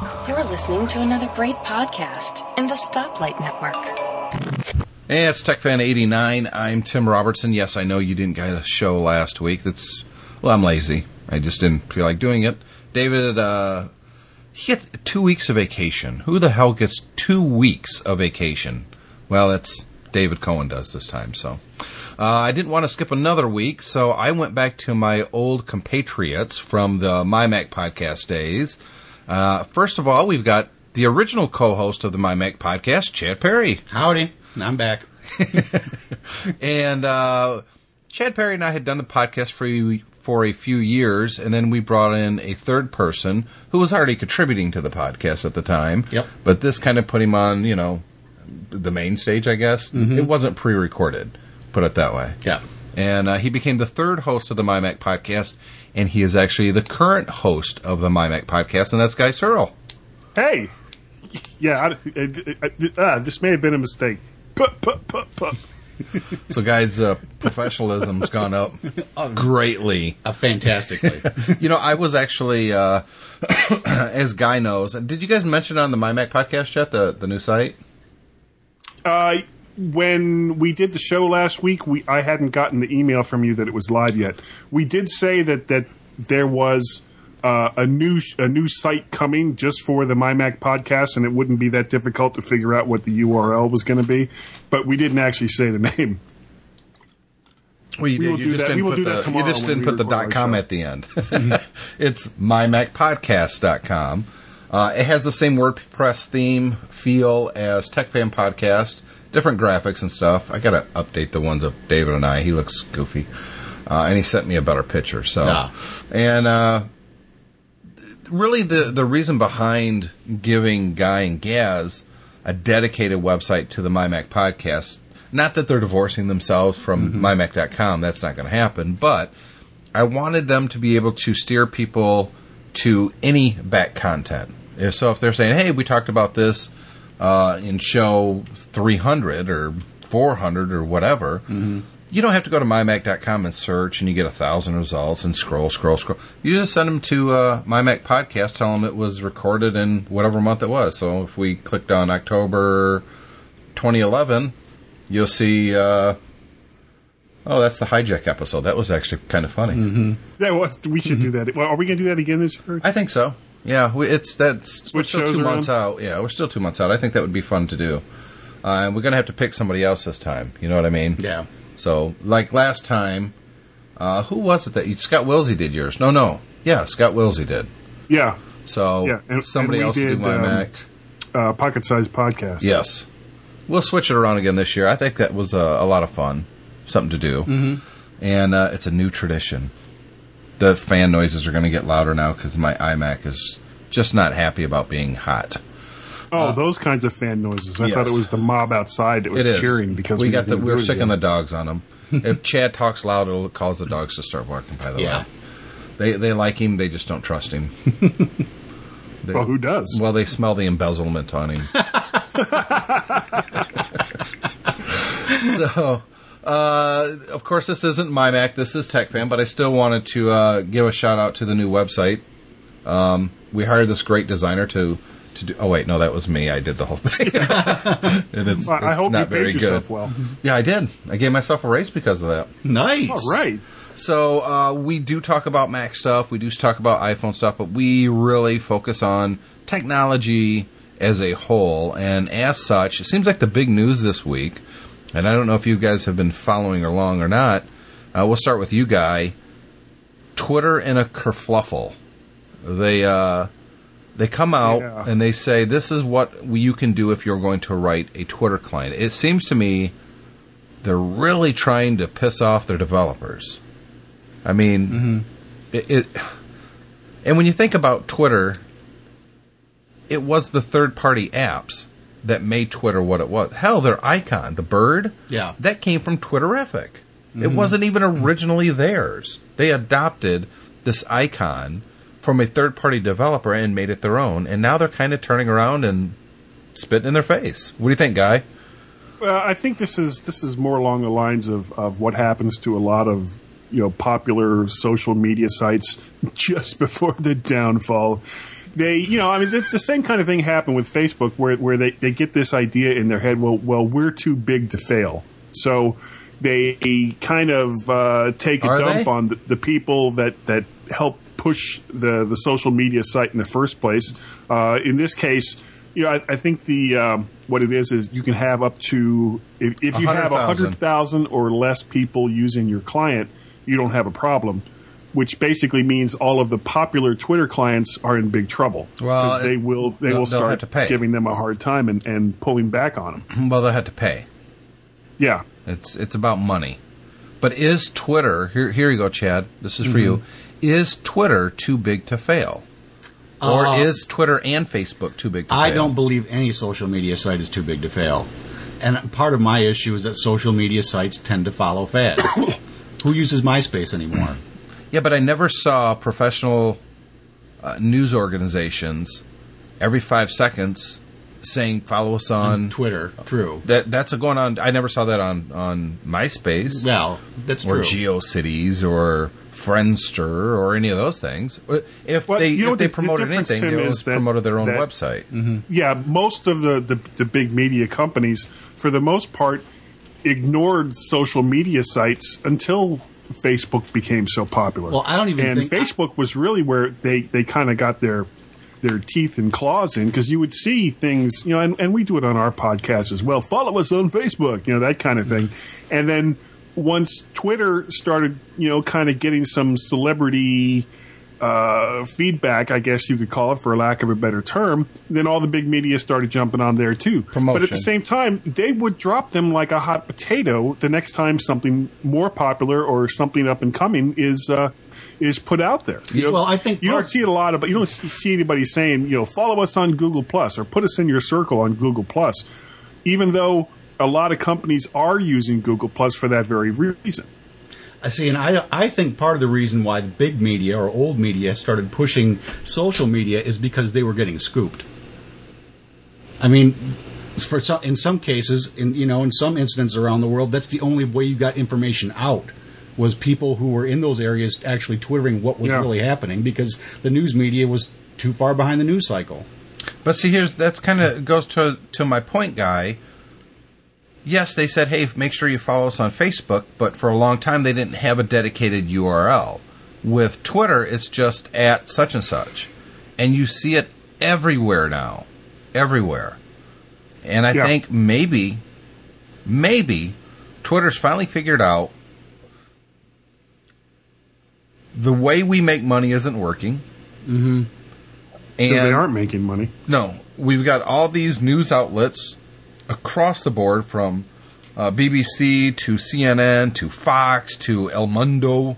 You're listening to another great podcast in the Stoplight Network. Hey, it's TechFan89. I'm Tim Robertson. Yes, I know you didn't get a show last week. That's, well, I'm lazy. I just didn't feel like doing it. David, uh, he gets two weeks of vacation. Who the hell gets two weeks of vacation? Well, that's David Cohen does this time, so. Uh, I didn't want to skip another week, so I went back to my old compatriots from the MyMac podcast days. Uh, first of all, we've got the original co-host of the MyMac podcast, Chad Perry. Howdy, I'm back. and uh, Chad Perry and I had done the podcast for you for a few years, and then we brought in a third person who was already contributing to the podcast at the time. Yep. But this kind of put him on, you know, the main stage, I guess. It wasn't pre-recorded, put it that way. Yeah. And uh, he became the third host of the MyMac podcast, and he is actually the current host of the MyMac podcast, and that's Guy Searle. Hey, yeah, I, I, I, ah, this may have been a mistake. Pup, pup, pup, pup. So, guys, uh, professionalism's gone up greatly. Uh, fantastically. You know, I was actually, uh, as Guy knows, did you guys mention on the MyMac podcast yet, the, the new site? Uh, when we did the show last week, we I hadn't gotten the email from you that it was live yet. We did say that that there was uh, a new a new site coming just for the MyMac podcast, and it wouldn't be that difficult to figure out what the URL was going to be. But we didn't actually say the name. Well, you We will do that- we will put that the, you just didn't put the dot com show. at the end. it's mymacpodcast.com. Uh, it has the same WordPress theme feel as TechFan Podcast, different graphics and stuff. I got to update the ones of David and I. He looks goofy. Uh, and he sent me a better picture. So, Ah. and uh, really, the the reason behind giving Guy and Gaz a dedicated website to the MyMac podcast, not that they're divorcing themselves from MyMac.com, that's not going to happen, but I wanted them to be able to steer people to any back content. If so, if they're saying, "Hey, we talked about this uh, in show 300 or 400 or whatever," you don't have to go to mymac.com and search, and you get a thousand results and scroll, scroll, scroll. You just send them to uh, MyMac Podcast, tell them it was recorded in whatever month it was. So if we clicked on October 2011, you'll see. Uh, oh, that's the hijack episode. That was actually kind of funny. That was we should do that. Well, are we going to do that again this year? I think so. Yeah, we, it's that's we're still two months out. Yeah, we're still two months out. I think that would be fun to do. Uh, and we're gonna have to pick somebody else this time. You know what I mean? yeah. So, like last time, uh, who was it that you, Scott Wilsey did yours? No, no, yeah, Scott Wilsey did. Yeah, So Yeah, and- somebody and else do did, my um, Mac. uh, pocket sized podcast. Yes, we'll switch it around again this year. I think that was a, a lot of fun, something to do, mm-hmm. and uh, it's a new tradition. The fan noises are going to get louder now because my iMac is just not happy about being hot. Oh, uh, those kinds of fan noises. I yes. thought it was the mob outside that was It is cheering because we, we got the, we're sicking again. the dogs on them. if Chad talks loud, it'll cause the dogs to start barking. By the Yeah. way, they they like him, they just don't trust him. They- Well, who does? Well, they smell the embezzlement on him. so, uh, of course, this isn't my Mac. This is TechFan, but I still wanted to uh, give a shout out to the new website. Um, we hired this great designer to to do. Oh wait, no, that was me. I did the whole thing. and it's, Well, I it's hope you not paid very yourself good. well. Yeah, I did. I gave myself a raise because of that. Nice. All right. So uh, we do talk about Mac stuff, we do talk about iPhone stuff, but we really focus on technology as a whole. And as such, it seems like the big news this week, and I don't know if you guys have been following along or not. Uh, we'll start with you, guy. Twitter in a kerfluffle. They uh, they come out Yeah. and they say this is what you can do if you're going to write a Twitter client. It seems to me they're really trying to piss off their developers. I mean, it, it. And when you think about Twitter, it was the third-party apps that made Twitter what it was. Hell, their icon, the bird, Yeah. that came from Twitterrific. It mm-hmm. wasn't even originally theirs. They adopted this icon from a third-party developer and made it their own. And now they're kind of turning around and spitting in their face. What do you think, guy? Well, I think this is this is more along the lines of, of what happens to a lot of you know popular social media sites just before the downfall. They, you know, I mean, the, the same kind of thing happened with Facebook, where where they, they get this idea in their head. Well, well, we're too big to fail, so they kind of uh, take a Are dump they? on the, the people that that help push the the social media site in the first place. Uh, in this case, you know, I, I think the um, what it is is you can have up to if, if you have a hundred thousand or less people using your client, you don't have a problem. Which basically means all of the popular Twitter clients are in big trouble Well, they will they they'll- will they'll have start to pay. giving them a hard time and, and pulling back on them. Well, they had to pay. Yeah, It's it's about money. But is Twitter here? Here you go, Chad. This is for you. Is Twitter too big to fail, or Uh, is Twitter and Facebook too big to I fail? don't believe any social media site is too big to fail. And part of my issue is that social media sites tend to follow fads. Who uses MySpace anymore? Yeah, but I never saw professional uh, news organizations every five seconds saying follow us on Twitter, true. that. That's a going on. I never saw that on on MySpace Well, that's or true. Or GeoCities or Friendster or any of those things. If Well, they you know if what they the- the promoted anything, Tim, they always that- promoted their own that- website. yeah. Most of the, the the big media companies, for the most part, ignored social media sites until Facebook became so popular. Well, I don't even and think- Facebook was really where they they kind of got their their teeth and claws in because you would see things, you know, and, and we do it on our podcast as well. Follow us on Facebook, you know, that kind of thing. And then once Twitter started, you know, kind of getting some celebrity uh, feedback, I guess you could call it, for lack of a better term, then all the big media started jumping on there too. Promotion. But at the same time, they would drop them like a hot potato the next time something more popular or something up and coming is uh, is put out there. You know, Well, I think you don't see it a lot, but you don't see anybody saying, you know, follow us on Google Plus or put us in your circle on Google Plus, even though a lot of companies are using Google Plus for that very reason. I see, and I, I think part of the reason why the big media or old media started pushing social media is because they were getting scooped. I mean, for some, in some cases, in you know, in some incidents around the world, that's the only way you got information out was people who were in those areas actually twittering what was Yeah. really happening because the news media was too far behind the news cycle. But see, here's that's kind of goes to to my point, guy. Yes, they said, "Hey, make sure you follow us on Facebook," but for a long time they didn't have a dedicated URL. With Twitter, it's just at such and such, and you see it everywhere now, everywhere. And I Yeah. think maybe, maybe Twitter's finally figured out the way we make money isn't working. Mm-hmm. And they aren't making money. no, we've got all these news outlets across the board from uh, BBC to CNN to Fox to El Mundo.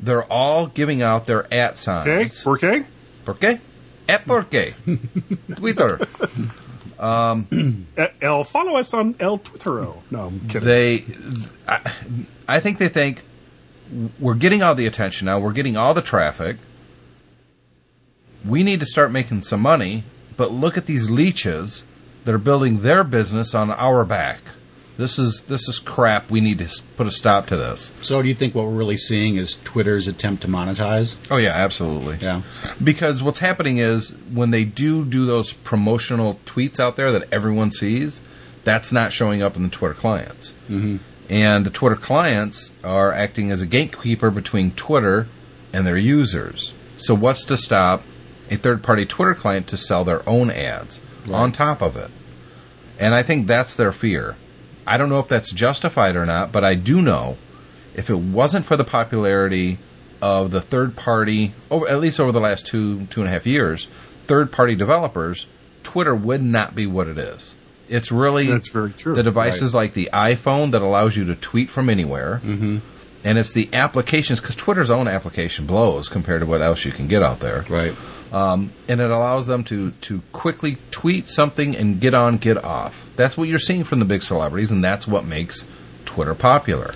They're all giving out their at signs. okay. ¿Por qué? ¿Et por qué? Twitter. Uh, El, follow us on El Twittero. No, I'm kidding. They, I, I think they think we're getting all the attention now. We're getting all the traffic. We need to start making some money. But look at these leeches that are building their business on our back. This is this is crap. We need to put a stop to this. So, do you think what we're really seeing is Twitter's attempt to monetize? Oh yeah, absolutely. Yeah. Because what's happening is when they do do those promotional tweets out there that everyone sees, that's not showing up in the Twitter clients. Mm-hmm. And the Twitter clients are acting as a gatekeeper between Twitter and their users. So what's to stop a third-party Twitter client to sell their own ads on top of it? And I think that's their fear. I don't know if that's justified or not, but I do know if it wasn't for the popularity of the third party, over at least over the last two two and a half years, third party developers, Twitter would not be what it is. It's really That's very true. The devices like the iPhone that allows you to tweet from anywhere, mm-hmm. And it's the applications because Twitter's own application blows compared to what else you can get out there Right. um, and it allows them to to quickly tweet something and get on, get off. That's what you're seeing from the big celebrities, and that's what makes Twitter popular.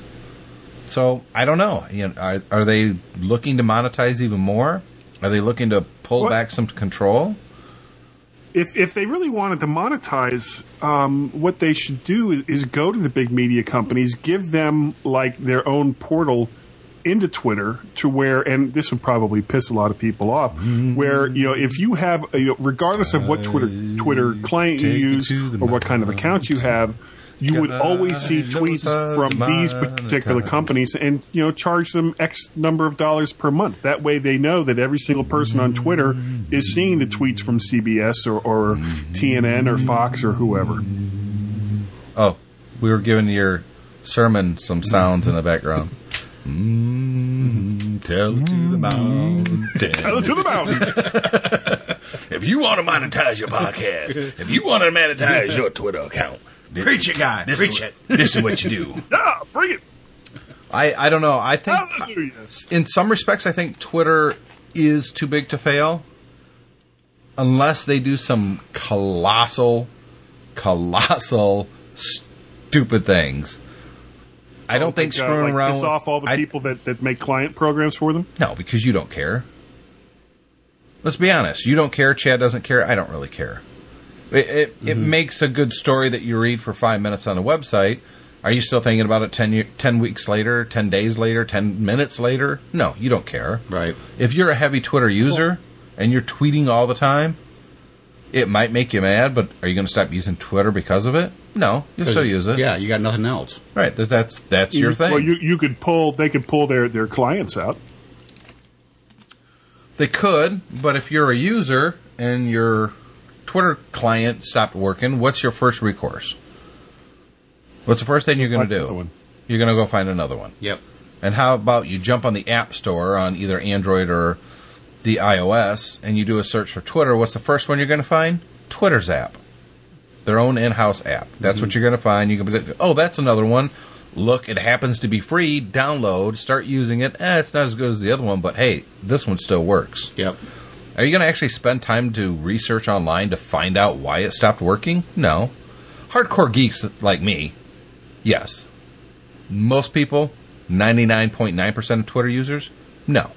So I don't know. You know are, are they looking to monetize even more? Are they looking to pull What- back some control? If if they really wanted to monetize, um, what they should do is, is go to the big media companies, give them like their own portal into Twitter to where, and this would probably piss a lot of people off, where you know if you have, you know, regardless of what Twitter Twitter client you use or what kind of account you have, you would always see tweets from these particular companies, and you know charge them X number of dollars per month. That way, they know that every single person on Twitter is seeing the tweets from CBS or, or TNN or Fox or whoever. Oh, we were giving your sermon some sounds in the background. Mm, tell it to the mountain. Tell it to the mountain. If you want to monetize your podcast, if you want to monetize your Twitter account, this, Preach it, guy. this Preach is, it. This is what you do. yeah, bring it. I, I don't know. I think Hallelujah. in some respects, I think Twitter is too big to fail, unless they do some colossal, colossal, stupid things. I don't think Like, uh, screwing like around piss off all the I- people that, that make client programs for them. No, because you don't care. Let's be honest. You don't care. Chad doesn't care. I don't really care. It it, it Mm-hmm. makes a good story that you read for five minutes on a website. Are you still thinking about it 10, year, 10 weeks later, 10 days later, 10 minutes later? No, you don't care. Right. If you're a heavy Twitter user and you're tweeting all the time, it might make you mad, but are you going to stop using Twitter because of it? No, you still use it. Yeah, you got nothing else. Right. that- That's that's your thing. Well, you you could pull. They could pull their their clients out. They could, but if you're a user and your Twitter client stopped working, what's your first recourse? What's the first thing you're going to do? one. You're going to go find another one. Yep. And how about you jump on the App Store on either Android or the iOS and you do a search for Twitter? What's the first one you're going to find? Twitter's app. Their own in house app. That's what you're going to find. You can be like, oh, that's another one. Look, it happens to be free. Download, start using it. Eh, it's not as good as the other one, but hey, this one still works. Yep. Are you going to actually spend time to research online to find out why it stopped working? No. Hardcore geeks like me, yes. Most people, 99.9% of Twitter users, no.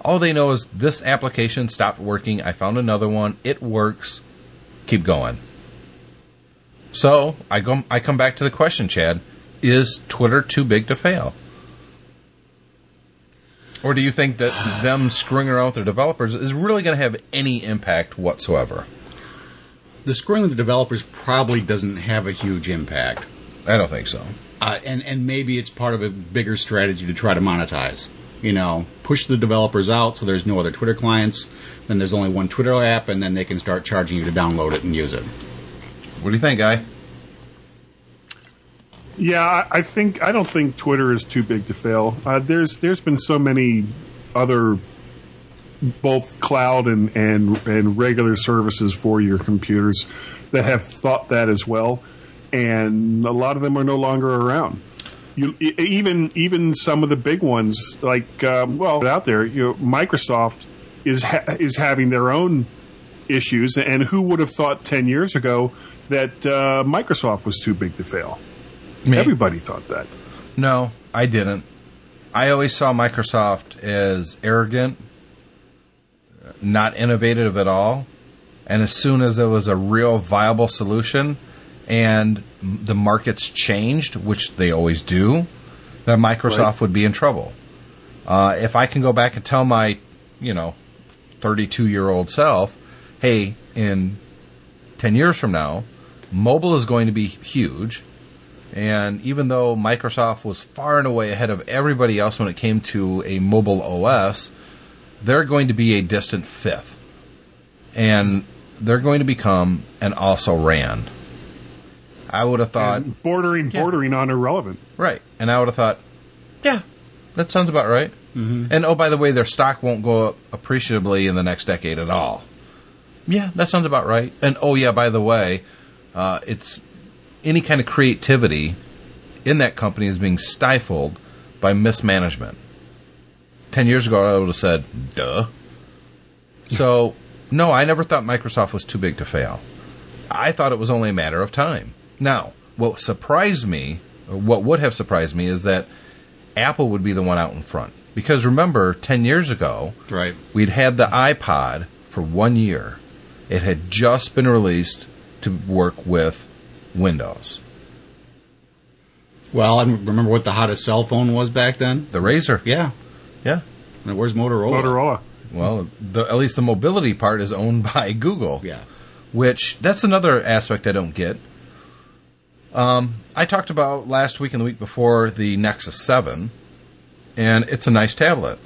All they know is this application stopped working. I found another one. It works. Keep going. So I go. I come back to the question, Chad: Is Twitter too big to fail? Or do you think that them screwing around with their developers is really going to have any impact whatsoever? The screwing with the developers probably doesn't have a huge impact. I don't think so. Uh, and, and maybe it's part of a bigger strategy to try to monetize. You know, push the developers out so there's no other Twitter clients. Then there's only one Twitter app, and then they can start charging you to download it and use it. What do you think, guy? Yeah, I, think I don't think Twitter is too big to fail. Uh, there's there's been so many other both cloud and, and and regular services for your computers that have thought that as well, and a lot of them are no longer around. You, even even some of the big ones like um, well out there, you know, Microsoft is ha- is having their own issues, and who would have thought ten years ago that uh, Microsoft was too big to fail? Me? Everybody thought that. No, I didn't. I always saw Microsoft as arrogant, not innovative at all. And as soon as there was a real viable solution and the markets changed, which they always do, then Microsoft Right. would be in trouble. Uh, if I can go back and tell my, you know, 32 year old self, hey, in 10 years from now, mobile is going to be huge. And even though Microsoft was far and away ahead of everybody else when it came to a mobile OS, they're going to be a distant fifth. And they're going to become an also ran. I would have thought, And bordering bordering on irrelevant. right. And I would have thought, yeah, that sounds about right. Mm-hmm. And oh, by the way, their stock won't go up appreciably in the next decade at all. Yeah, that sounds about right. And oh, yeah, by the way, uh, it's any kind of creativity in that company is being stifled by mismanagement. Ten years ago, I would have said, duh. So, no, I never thought Microsoft was too big to fail. I thought it was only a matter of time. Now, what surprised me, or what would have surprised me, is that Apple would be the one out in front. Because remember, 10 years ago, Right. we'd had the iPod for one year. It had just been released to work with Windows. Well, I remember what the hottest cell phone was back then. The Razor. Yeah. Yeah. Now, where's Motorola? Motorola. Well, the, at least the mobility part is owned by Google. Yeah. Which that's another aspect I don't get. Um, I talked about last week and the week before the Nexus Seven, and it's a nice tablet.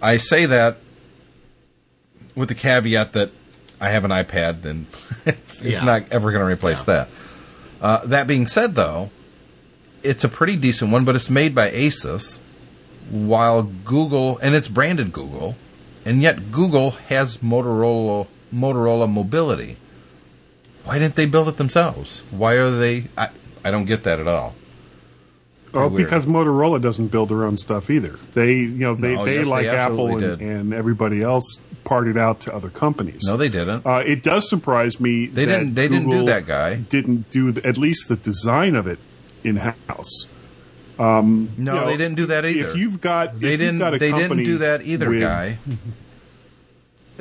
I say that with the caveat that I have an iPad and it's, it's Yeah. not ever going to replace Yeah. that. Uh, that being said, though, it's a pretty decent one, but it's made by Asus, while Google and it's branded Google, and yet Google has Motorola Motorola Mobility. Why didn't they build it themselves? Why are they? I, I don't get that at all. Oh, because Motorola doesn't build their own stuff either. They, you know, they, No, they yes, they like Apple and, and everybody else parted out to other companies. No, they didn't. Uh, it does surprise me. They that didn't- they didn't do that, guy. Didn't do the, at least the design of it in house. no, you know, they didn't do that either. If you've got, they didn't. You've got a they didn't do that either, with- guy.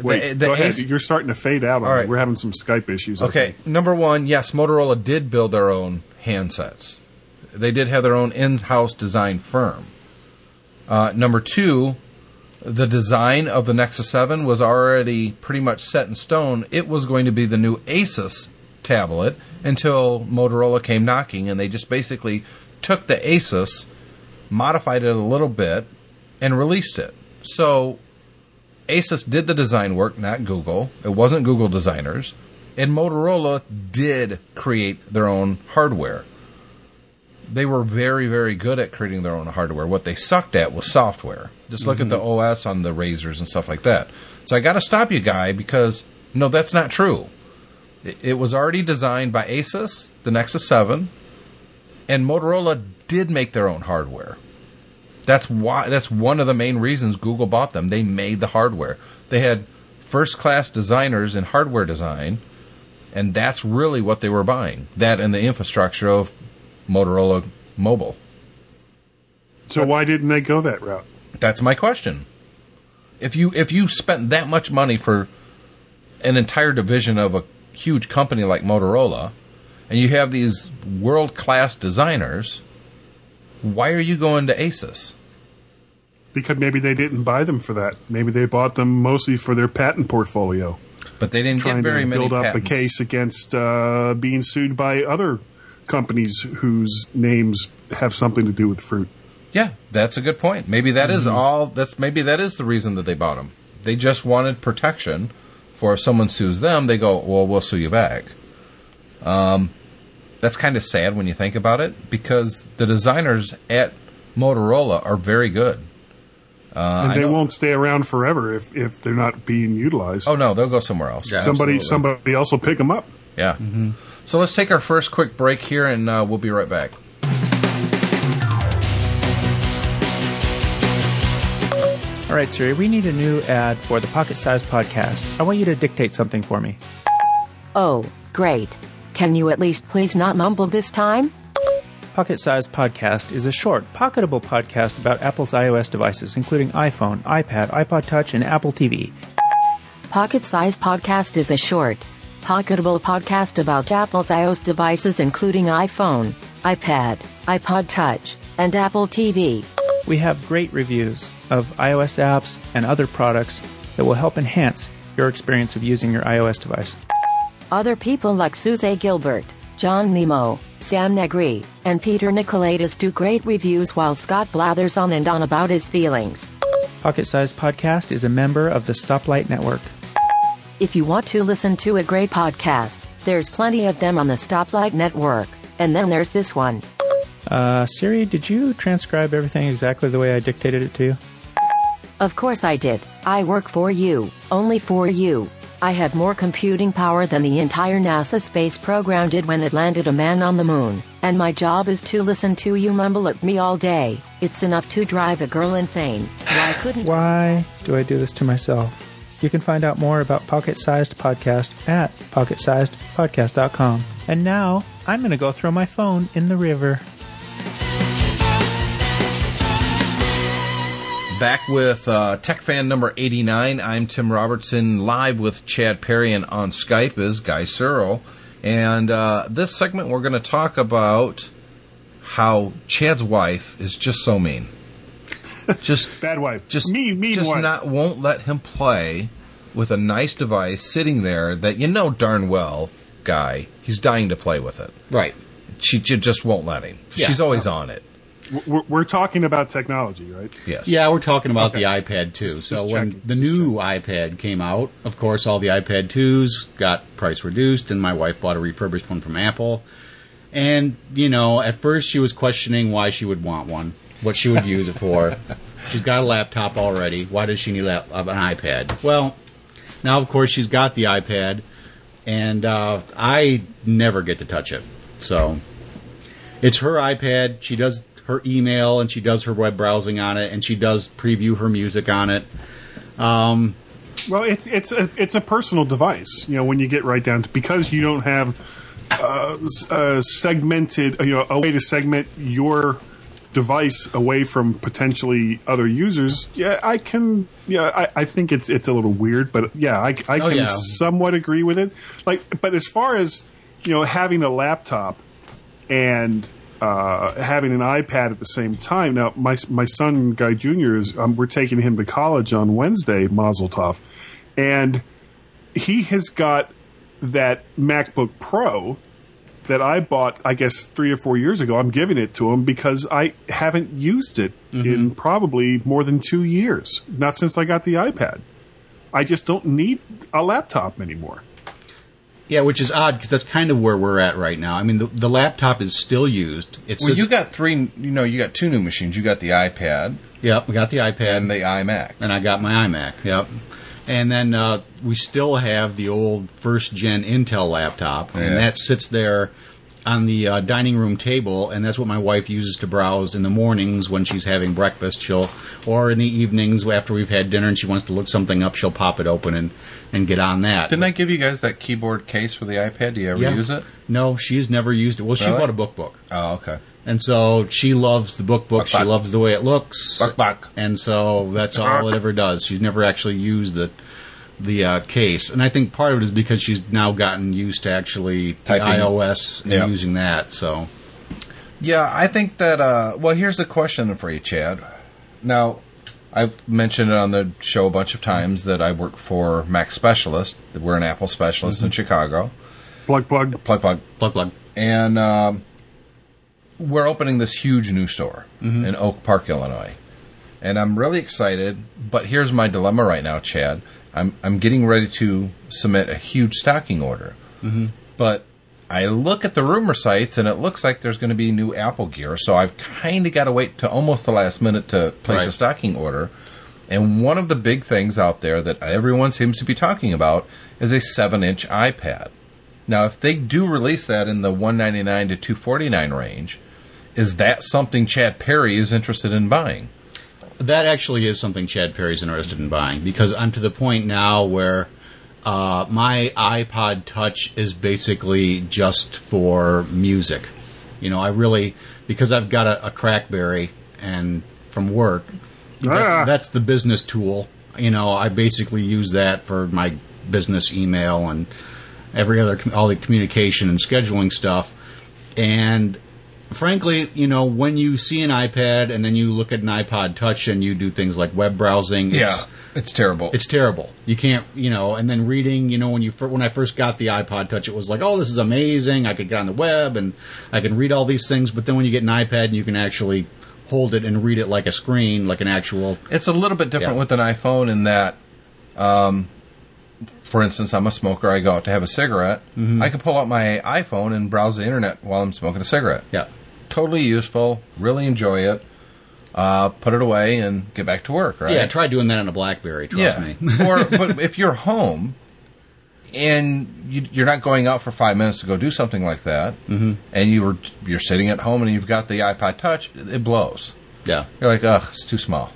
Wait, The- the go ahead. Ace- You're starting to fade out. All right. We're having some Skype issues. Okay, number one, yes, Motorola did build their own handsets. They did have their own in-house design firm. Uh, number two, the design of the Nexus 7 was already pretty much set in stone. It was going to be the new Asus tablet until Motorola came knocking, and they just basically took the Asus, modified it a little bit, and released it. So Asus did the design work, not Google. It wasn't Google designers. And Motorola did create their own hardware. They were very, very good at creating their own hardware. What they sucked at was software. Just look at the mm-hmm. OS on the Razors and stuff like that. So I got to stop you, guy, because no, that's not true. It, it was already designed by Asus, the Nexus 7, and Motorola did make their own hardware. That's why. That's one of the main reasons Google bought them. They made the hardware. They had first-class designers in hardware design, and that's really what they were buying. That and the infrastructure of Motorola Mobile. So why didn't they go that route? That's my question. If you if you spent that much money for an entire division of a huge company like Motorola, and you have these world-class designers, why are you going to Asus? Because maybe they didn't buy them for that. Maybe they bought them mostly for their patent portfolio. But they didn't trying get very to many build up patents. a case against uh, being sued by other companies whose names have something to do with fruit. Yeah, that's a good point. Maybe that is mm-hmm. all. That's maybe that is the reason that they bought them. They just wanted protection for if someone sues them, they go, "Well, we'll sue you back." Um, that's kind of sad when you think about it, because the designers at Motorola are very good. Uh, and they won't stay around forever if, if they're not being utilized. Oh no, they'll go somewhere else. Yeah. somebody absolutely. somebody else will pick them up. Yeah. Mm-hmm. So let's take our first quick break here, and uh, we'll be right back. All right, Siri, we need a new ad for the Pocket Size Podcast. I want you to dictate something for me. Oh, great. Can you at least please not mumble this time? Pocket Size Podcast is a short, pocketable podcast about Apple's iOS devices, including iPhone, iPad, iPod Touch, and Apple TV. Pocket Size Podcast is a short, pocketable podcast about Apple's iOS devices, including iPhone, iPad, iPod Touch, and Apple TV. We have great reviews of iOS apps and other products that will help enhance your experience of using your iOS device. Other people like Suze Gilbert, John Nemo, Sam Negri, and Peter Nicolaitis do great reviews while Scott blathers on and on about his feelings. Pocket Size Podcast is a member of the Stoplight Network. If you want to listen to a great podcast, there's plenty of them on the Stoplight Network. And then there's this one. Uh, Siri, did you transcribe everything exactly the way I dictated it to you? Of course I did. I work for you, only for you. I have more computing power than the entire NASA space program did when it landed a man on the moon. And my job is to listen to you mumble at me all day. It's enough to drive a girl insane. Why couldn't Why do I do this to myself? You can find out more about Pocket Sized Podcast at pocketsizedpodcast.com. And now, I'm going to go throw my phone in the river. Back with uh, Tech Fan number 89. I'm Tim Robertson, live with Chad Perry, and on Skype is Guy Searle. And uh, this segment, we're going to talk about how Chad's wife is just so mean. Just Bad wife. just mean, mean just wife. not won't let him play with a nice device sitting there that you know darn well, guy, he's dying to play with it. Right. She j- just won't let him. Yeah. She's always on it. we're, we're talking about technology, right? Yes. Yeah, we're talking about Okay. the iPad 2. Just- so just when checking, the just new iPad came out, of course, all the iPad 2s got price reduced, and my wife bought a refurbished one from Apple. And, you know, at first she was questioning why she would want one, what she would use it for. She's got a laptop already. Why does she need a, an iPad? Well, now, of course, she's got the iPad, and uh, I never get to touch it. So it's her iPad. She does her email and she does her web browsing on it, and she does preview her music on it. Um, Well, it's it's a it's a personal device. You know, when you get right down to because you don't have uh, uh, segmented, you know, a way to segment your device away from potentially other users. Yeah, I can. Yeah, I, I think it's it's a little weird, but yeah, I, I Oh, can yeah. somewhat agree with it. Like, but as far as you know, having a laptop and uh, having an iPad at the same time. Now, my my son Guy Jr. is um, we're taking him to college on Wednesday, Mazel Tov, and he has got that MacBook Pro that I bought, I guess, three or four years ago. I'm giving it to him because I haven't used it mm-hmm. in probably more than two years. Not since I got the iPad. I just don't need a laptop anymore. yeah, which is odd because that's kind of where we're at right now. I mean, the, the laptop is still used. It's Well, you got three. You know, you got two new machines. You got the iPad yep, we got the iPad and the iMac. and I got my iMac. Yep. And then uh, we still have the old first gen Intel laptop, Yeah. and that sits there on the uh, dining room table, and that's what my wife uses to browse in the mornings when she's having breakfast. She'll, or in the evenings after we've had dinner and she wants to look something up, she'll pop it open and, and get on that. Didn't I give you guys that keyboard case for the iPad? Do you ever Yeah. use it? No, she's never used it. Well, she Really? bought a BookBook. Oh, okay. And so she loves the BookBook. Buck, She buck. loves the way it looks. Buck, buck. And so that's all it ever does. She's never actually used the the uh, case. And I think part of it is because she's now gotten used to actually the Typing. iOS and Yeah. using that. So Yeah, I think that. Uh, well, here's the question for you, Chad. Now, I've mentioned it on the show a bunch of times that I work for Mac Specialist. We're an Apple specialist in Chicago. Plug, plug. Plug, plug. plug plug. And um, we're opening this huge new store mm-hmm. in Oak Park, Illinois. And I'm really excited, but here's my dilemma right now, Chad. I'm, I'm getting ready to submit a huge stocking order. Mm-hmm. But I look at the rumor sites and it looks like there's going to be new Apple gear, so I've kind of got to wait to almost the last minute to place a stocking order. And one of the big things out there that everyone seems to be talking about is a 7 inch iPad. Now, if they do release that in the 199 to 249 range, is that something Chad Perry is interested in buying? That actually is something Chad Perry's interested in buying because I'm to the point now where uh, my iPod Touch is basically just for music. You know, I really because I've got a, a CrackBerry and from work, Ah. that's, that's the business tool. You know, I basically use that for my business email and every other all the communication and scheduling stuff. And frankly, you know, when you see an iPad and then you look at an iPod Touch and you do things like web browsing, it's, it's terrible. it's terrible. You can't, you know, and then reading, you know, when you when I first got the iPod Touch, it was like, oh, this is amazing. I could get on the web and I can read all these things. But then when you get an iPad and you can actually hold it and read it like a screen, like an actual, It's a little bit different Yeah. with an iPhone in that, um, for instance, I'm a smoker. I go out to have a cigarette. I can pull out my iPhone and browse the internet while I'm smoking a cigarette. yeah, Totally useful. Really enjoy it. Uh, put it away and get back to work. Right? yeah. Try doing that on a BlackBerry. Trust me. or but if you're home and you, you're not going out for five minutes to go do something like that, mm-hmm. and you were you're sitting at home and you've got the iPod Touch, it blows. yeah, You're like, ugh, it's too small.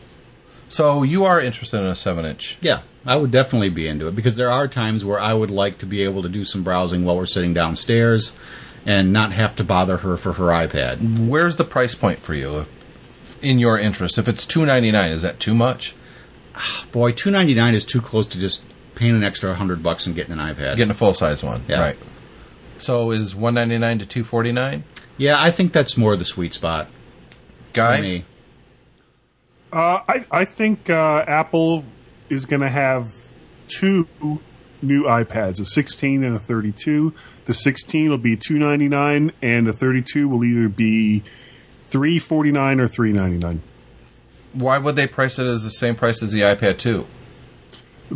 So you are interested in a seven inch. yeah. I would definitely be into it because there are times where I would like to be able to do some browsing while we're sitting downstairs and not have to bother her for her iPad. Where's the price point for you? If, in your interest, if it's two ninety nine, is that too much? Boy, two ninety nine is too close to just paying an extra hundred bucks and getting an iPad. Getting a full size one, Yeah. right? So is one ninety nine to two forty nine? Yeah, I think that's more the sweet spot for Guy, me. Uh, I, I think uh, Apple is going to have two new iPads, a 16 and a 32. The 16 will be 299 and the 32 will either be 349 or 399 why would they price it as the same price as the iPad 2?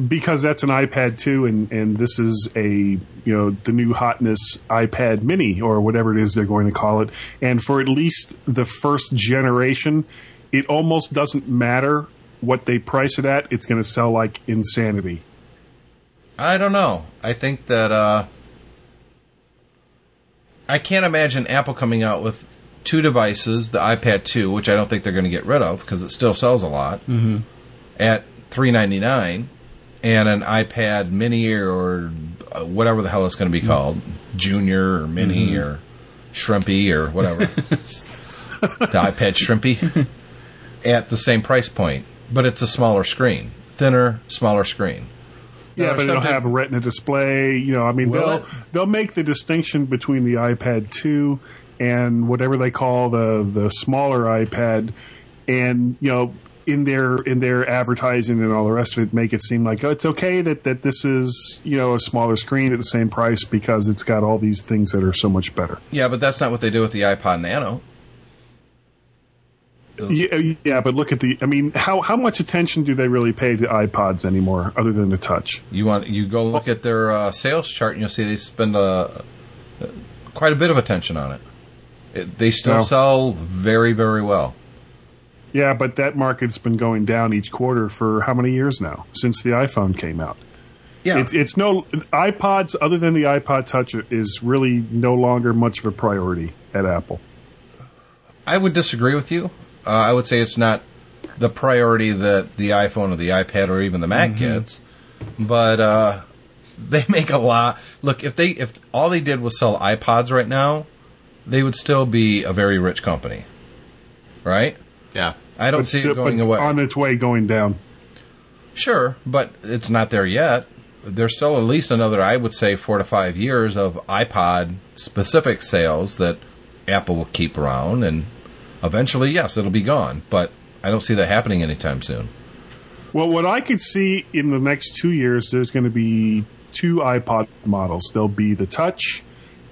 because that's an iPad 2 and and this is a you know the new hotness iPad mini or whatever it is they're going to call it and for at least the first generation it almost doesn't matter what they price it at it's going to sell like insanity. I don't know. I think that uh, I can't imagine Apple coming out with two devices, the iPad 2, which I don't think they're going to get rid of because it still sells a lot, mm-hmm. at three ninety nine, and an iPad Mini or uh, whatever the hell it's going to be called, Junior or Mini or Shrimpy or whatever, the iPad Shrimpy, at the same price point, but it's a smaller screen, thinner, smaller screen. Yeah, but it'll have a Retina display. You know, I mean, they'll it? they'll make the distinction between the iPad 2 and whatever they call the the smaller iPad, and you know, in their in their advertising and all the rest of it, make it seem like oh, it's okay that that this is you know a smaller screen at the same price because it's got all these things that are so much better. Yeah, but that's not what they do with the iPod Nano. Yeah, yeah, but look at the. I mean, how how much attention do they really pay to iPods anymore, other than the touch? You want you go look at their uh, sales chart and you'll see they spend uh, quite a bit of attention on it. it they still Well- sell very very well. Yeah, but that market's been going down each quarter for how many years now since the iPhone came out? Yeah, It's it's no iPods other than the iPod Touch is really no longer much of a priority at Apple. I would disagree with you. Uh, I would say it's not the priority that the iPhone or the iPad or even the Mac gets, but uh, they make a lot. Look, if they if all they did was sell iPods right now, they would still be a very rich company, right? Yeah. I don't But see still- it going away. on its way going down. Sure, but it's not there yet. There's still at least another, I would say, four to five years of iPod specific sales that Apple will keep around, and eventually, yes, it'll be gone. But I don't see that happening anytime soon. Well, what I could see in the next two years, there's going to be two iPod models. There'll be the Touch,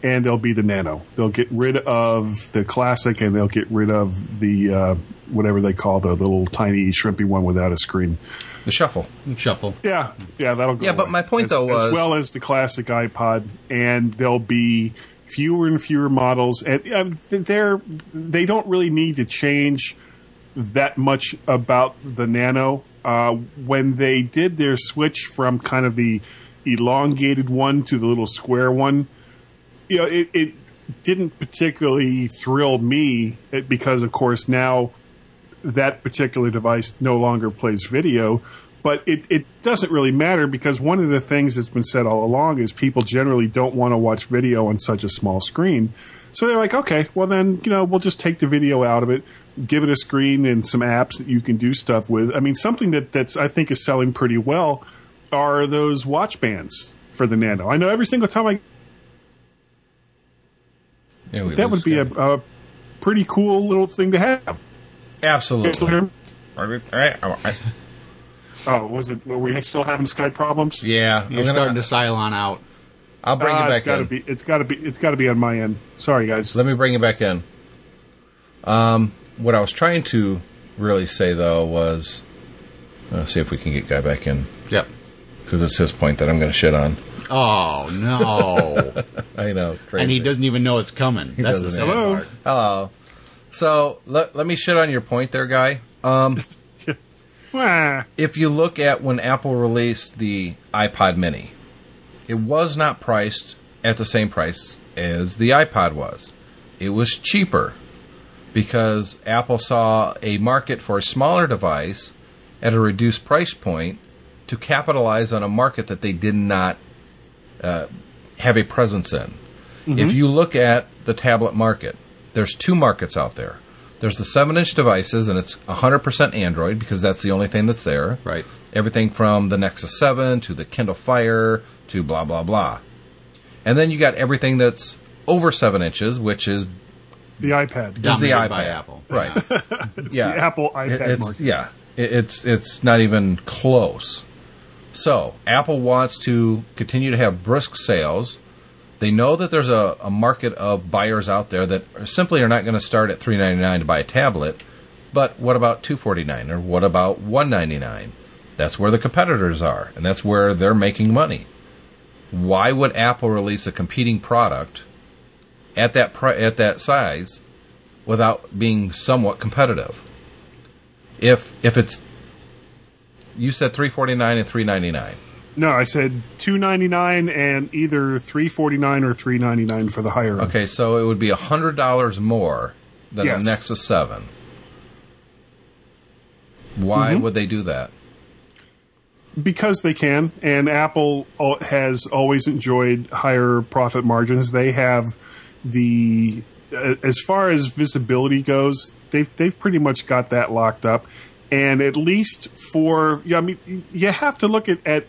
and there'll be the Nano. They'll get rid of the Classic, and they'll get rid of the uh, whatever they call the little tiny shrimpy one without a screen. The shuffle. Shuffle. Yeah, yeah, that'll go. Yeah, but my point, As- though, was- as well as the classic iPod, and there'll be fewer and fewer models, and um, they're they don't really need to change that much about the Nano. Uh, when they did their switch from kind of the elongated one to the little square one, you know, it, it didn't particularly thrill me eh, because, of course, now that particular device no longer plays video. But it, it doesn't really matter because one of the things that's been said all along is people generally don't want to watch video on such a small screen. So they're like, okay, well then, you know, we'll just take the video out of it, give it a screen and some apps that you can do stuff with. I mean, something that that's I think is selling pretty well are those watch bands for the Nano. I know every single time I Yeah, that would be a, a pretty cool little thing to have. absolutely. Oh, was it? Were we still having Skype problems? Yeah, You're I'm gonna- starting to Cylon out. I'll bring Ah, you it's back gotta in. be. It's got to be. It's got to be on my end. Sorry, guys. Let me bring you back in. Um, what I was trying to really say though was, let's see if we can get guy back in Yep. because it's his point that I'm going to shit on. Oh no! I know, crazy. and he doesn't even know it's coming. That's the doesn't sad Hello? part. Hello. So let let me shit on your point there, guy. Um, Wah. if you look at when Apple released the iPod Mini, it was not priced at the same price as the iPod was. It was cheaper because Apple saw a market for a smaller device at a reduced price point to capitalize on a market that they did not uh, have a presence in. If you look at the tablet market, there's two markets out there. There's the 7 inch devices, and it's 100% Android because that's the only thing that's there. Right. Everything from the Nexus 7 to the Kindle Fire to blah, blah, blah. And then you got everything that's over 7 inches, which is The iPad. is the iPad. by Apple. Right. yeah. the Apple iPad It- it's, market. Yeah. It- It's it's not even close. So Apple wants to continue to have brisk sales. They know that there's a, a market of buyers out there that simply are not going to start at three ninety nine to buy a tablet. But what about two forty nine or what about one ninety nine? That's where the competitors are, and that's where they're making money. Why would Apple release a competing product at that pri- at that size without being somewhat competitive? If if it's you said 349 and 399. No, I said two ninety nine and either three forty nine or three ninety nine for the higher. Okay, so it would be $100 more than Yes. a Nexus 7. Why Mm-hmm. would they do that? because they can, and Apple has always enjoyed higher profit margins. They have the as far as visibility goes, they've they've pretty much got that locked up. And at least for yeah, I mean, you have to look at, at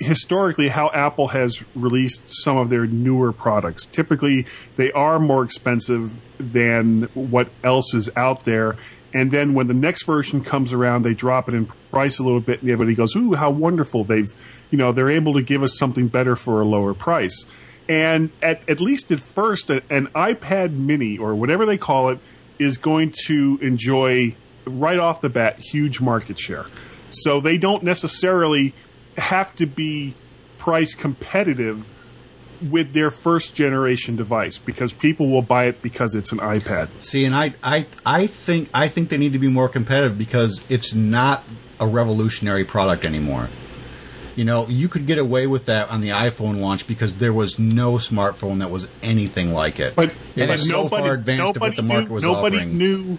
historically how Apple has released some of their newer products. Typically, they are more expensive than what else is out there. And then when the next version comes around, they drop it in price a little bit, and everybody goes, "Ooh, how wonderful! They've, you know, they're able to give us something better for a lower price." And at, at least at first, an iPad Mini or whatever they call it is going to enjoy right off the bat huge market share. So they don't necessarily have to be price competitive with their first generation device because people will buy it because it's an iPad. See, and I, I, I think I think they need to be more competitive because it's not a revolutionary product anymore. You know, you could get away with that on the iPhone launch because there was no smartphone that was anything like it. But, it but was so nobody, far advanced of nobody what the market knew, was nobody offering. knew.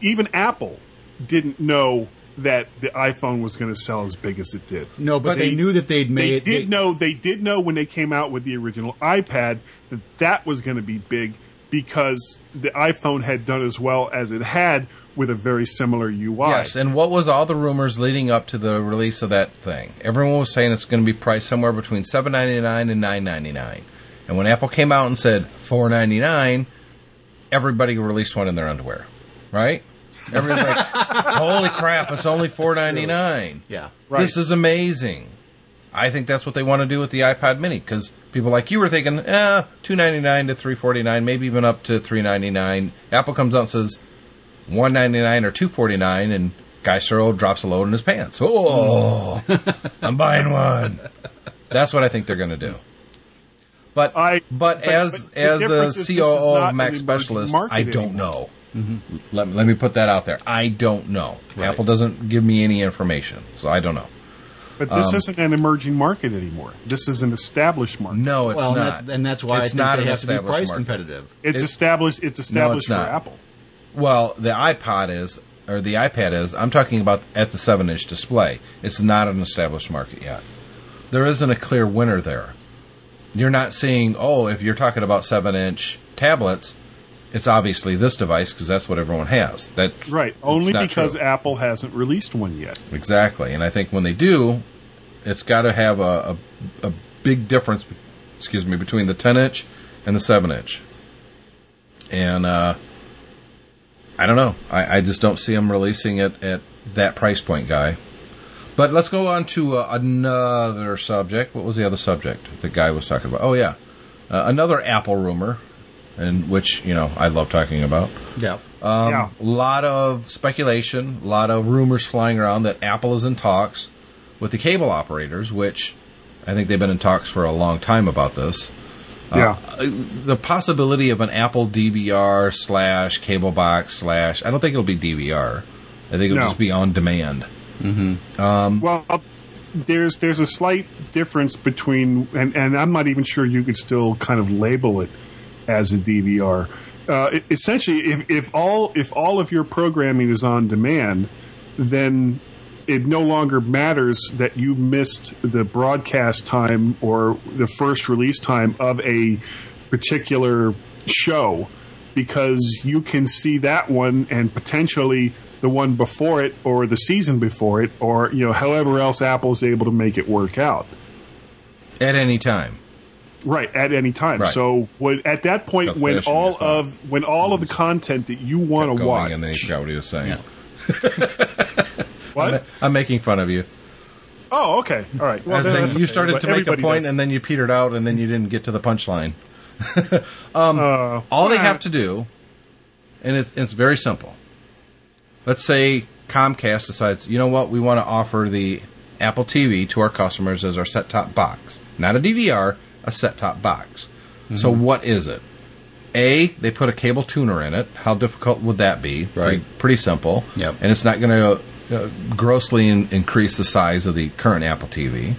Even Apple didn't know that the iPhone was going to sell as big as it did. no, but, they, knew that they'd made. They did they- know. They did know when they came out with the original iPad that that was going to be big because the iPhone had done as well as it had with a very similar UI. Yes, and what was all the rumors leading up to the release of that thing? Everyone was saying it's going to be priced somewhere between seven ninety nine and nine ninety nine. And when Apple came out and said four ninety nine, everybody released one in their underwear, right? Everybody's like, "Holy crap! It's only four ninety nine. Yeah. This is amazing." I think that's what they want to do with the iPod Mini because people like you were thinking, eh, two ninety nine to three forty nine, maybe even up to three ninety nine. Apple comes out and says one ninety nine or two forty nine, and Guy Serle drops a load in his pants. Oh, I'm buying one. That's what I think they're going to do. But I- but, but- as but the as the difference is this is COO of Mac Specialist, I don't anymore. know. Let, let me put that out there. I don't know. Apple doesn't give me any information, so I don't know. But Um, this isn't an emerging market anymore. This is an established market. No, it's well, and not. that's, and that's why It's I think not they an have to be established price market. competitive. It's It- established. It's established not. for Apple. Well, the iPod is, or the iPad is. I'm talking about at the seven-inch display. It's not an established market yet. There isn't a clear winner there. You're not seeing. Oh, if you're talking about seven-inch tablets, it's obviously this device because that's what everyone has. That Right. Only because true. Apple hasn't released one yet. Exactly, and I think when they do, it's got to have a, a a big difference. Excuse me, between the 10 inch and the 7 inch. And uh, I don't know. I, I just don't see them releasing it at that price point, guy. But let's go on to uh, another subject. What was the other subject the guy was talking about? Oh yeah, uh, another Apple rumor, and which you know I love talking about. Yeah. Um, yeah. A lot of speculation, a lot of rumors flying around that Apple is in talks with the cable operators, which I think they've been in talks for a long time about this. Uh, yeah. The possibility of an Apple DVR slash cable box slash, I don't think it'll be DVR. I think it'll No. just be on demand. Hmm. Well, there's there's a slight difference between, and, and I'm not even sure you could still kind of label it as a DVR. Uh, essentially, if, if all if all of your programming is on demand, then it no longer matters that you missed the broadcast time or the first release time of a particular show because you can see that one and potentially the one before it or the season before it or you know however else Apple's able to make it work out. At any time. Right at any time. Right. So when, at that point, Got when all of when all of the content that you want to watch, and then he forgot what he was saying. what? I'm making fun of you. Oh, okay, all right. I was then you okay, started but to make a point, does. and then you petered out, and then you didn't get to the punchline. Uh, All they yeah. have to do, and it's, it's very simple. Let's say Comcast decides, you know what, we want to offer the Apple TV to our customers as our set top box. Not a DVR, a set top box. So, what is it? A, they put a cable tuner in it. How difficult would that be? Right. Pretty, pretty simple. Yep. And it's not going to uh, grossly in, increase the size of the current Apple TV.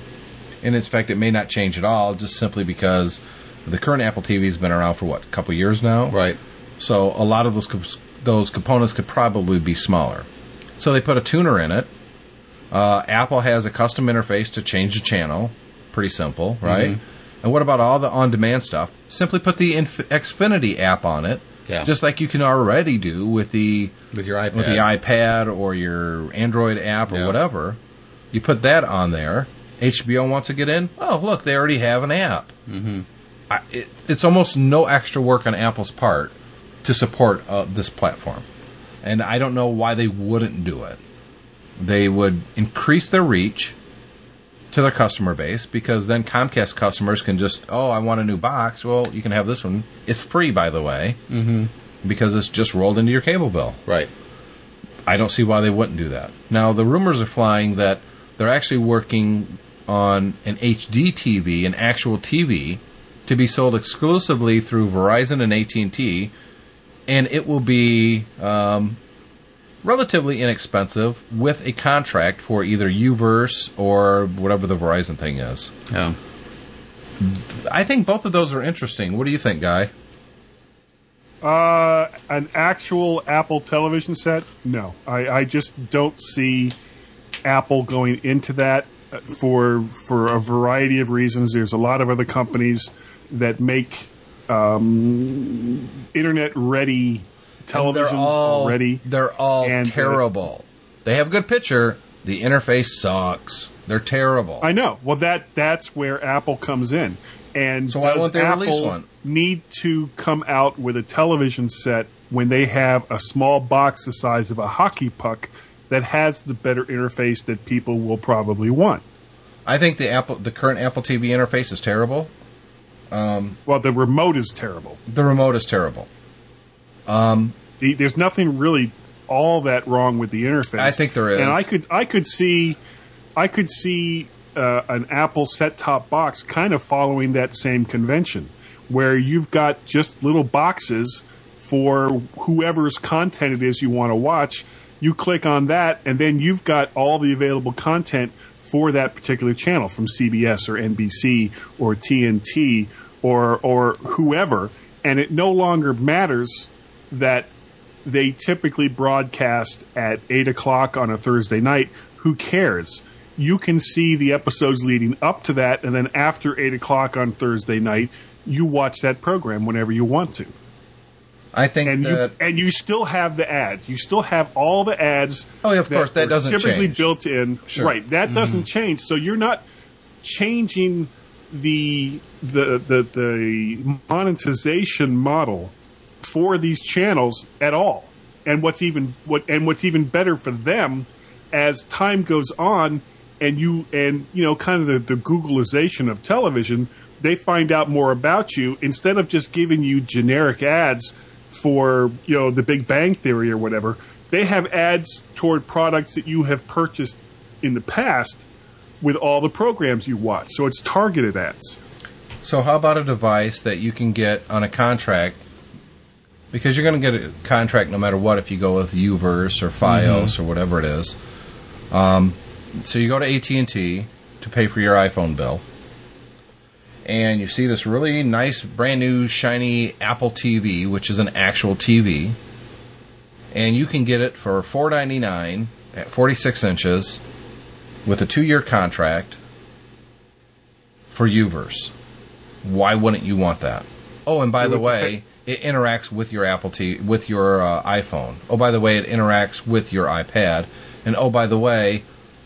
And in fact, it may not change at all, just simply because the current Apple TV has been around for what, a couple years now? Right. So a lot of those comp- those components could probably be smaller. So they put a tuner in it. Uh, Apple has a custom interface to change the channel. Pretty simple, right? Mm-hmm. And what about all the on-demand stuff? Simply put the Inf- Xfinity app on it, Yeah. just like you can already do with the With your iPad. with the iPad or your Android app or Yeah. whatever. You put that on there. HBO wants to get in. Oh, look, they already have an app. Mm-hmm. I, it, it's almost no extra work on Apple's part to support uh, this platform, and I don't know why they wouldn't do it. They would increase their reach to their customer base because then Comcast customers can just, oh, I want a new box. Well, you can have this one. It's free, by the way, mm-hmm. because it's just rolled into your cable bill. Right. I don't see why they wouldn't do that. Now, the rumors are flying that they're actually working on an HD TV, an actual TV, to be sold exclusively through Verizon and AT and T, and it will be um, relatively inexpensive with a contract for either UVerse or whatever the Verizon thing is. Yeah. I think both of those are interesting. What do you think, Guy? Uh, an actual Apple television set? No, I, I just don't see Apple going into that uh, for for a variety of reasons. There's a lot of other companies that make um, internet ready televisions they're all already. They're all And, uh, terrible. they have a good picture. The interface sucks. They're terrible. I know. Well, that that's where Apple comes in. And So why does won't they Apple release one? need to come out with a television set when they have a small box the size of a hockey puck that has the better interface that people will probably want? I think the Apple, the current Apple TV interface is terrible. Well, the remote is terrible. The remote is terrible. The, there's nothing really all that wrong with the interface. I think there is. and I could I could see I could see uh, an Apple set top box kind of following that same convention, where you've got just little boxes for whoever's content it is you want to watch. You click on that, and then you've got all the available content for that particular channel from CBS or NBC or TNT or or whoever, and it no longer matters that they typically broadcast at 8 o'clock on a Thursday night. Who cares? You can see the episodes leading up to that, and then after 8 o'clock on Thursday night, you watch that program whenever you want to. I think And that you and you still have the ads. You still have all the ads. Oh, yeah, of course, that doesn't change typically change. built in. Sure. Right, that mm-hmm. doesn't change. So you're not changing the the the the monetization model for these channels at all. And what's even what and what's even better for them as time goes on and you and you know kind of the, the Googleization of television, they find out more about you instead of just giving you generic ads for you know the Big Bang Theory or whatever. They have ads toward products that you have purchased in the past with all the programs you watch. So it's targeted ads. So how about a device that you can get on a contract? Because you're going to get a contract no matter what if you go with UVerse or FiOS or whatever it is. Um, so you go to AT and T to pay for your iPhone bill, and you see this really nice, brand new, shiny Apple TV, which is an actual TV, and you can get it for four ninety nine at forty six inches with a two year contract for UVerse why wouldn't you want that? Oh, and by the way, it interacts with your Apple TV, with your uh, iPhone. Oh, by the way, it interacts with your iPad. And oh, by the way,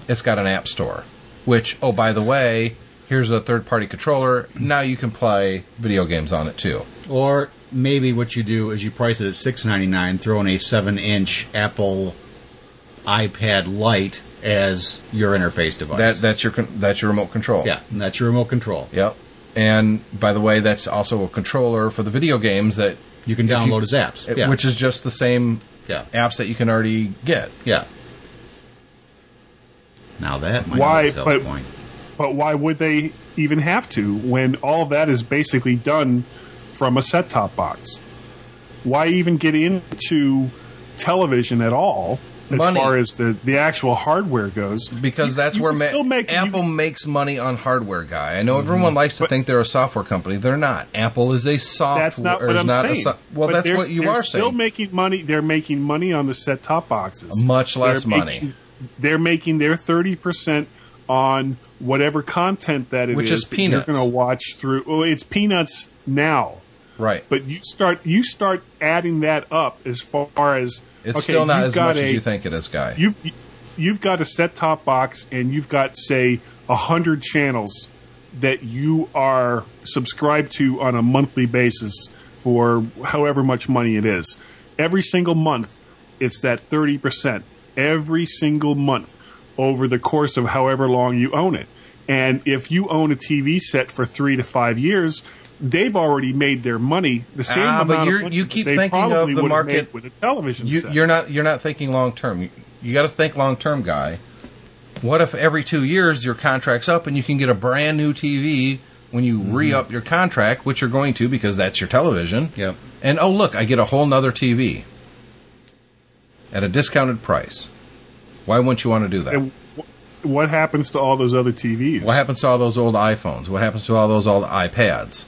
it's got an app store. Which, oh, by the way, Here's a third party controller. Now you can play video games on it too. Or maybe what you do is you price it at six ninety nine, throw in a seven inch Apple iPad Lite as your interface device. That that's your that's your remote control. yeah, that's your remote control. Yep. And by the way, that's also a controller for the video games that You can if download as apps. it- yeah. which is just the same Yeah. apps that you can already get. yeah. Now that might Why- be a sell but- point. But why would they even have to when all that is basically done from a set top box? Why even get into television at all as Money. far as the, the actual hardware goes? Because You- that's you where ma- make Apple can- makes money on hardware, guy. I know everyone mm-hmm. likes to But- think they're a software company. They're not. Apple is a software. That's not what is I'm not saying. so- well, But that's what you they're are still saying. making money. They're making money on the set top boxes. Much less They're money. making- they're making their thirty percent on whatever content that it Which is that you're going to watch through. Well, it's peanuts now. right. But you start you start adding that up as far as it's okay, still not as much a, as you think it is, guy. You've you've got a set top box and you've got say a hundred channels that you are subscribed to on a monthly basis for however much money it is. Every single month, it's that thirty percent. Every single month over the course of however long you own it. And if you own a TV set for three to five years, they've already made their money. The same Ah, but amount money you keep they thinking of the would have made market- with a television you, set. you're not. You're not thinking long term. You, you got to think long term, guy. What if every two years your contract's up and you can get a brand new TV when you Mm-hmm. re up your contract, which you're going to because that's your television. Yep. And oh look, I get a whole nother TV at a discounted price. Why wouldn't you want to do that? And what happens to all those other TVs? What happens to all those old iPhones? What happens to all those old iPads?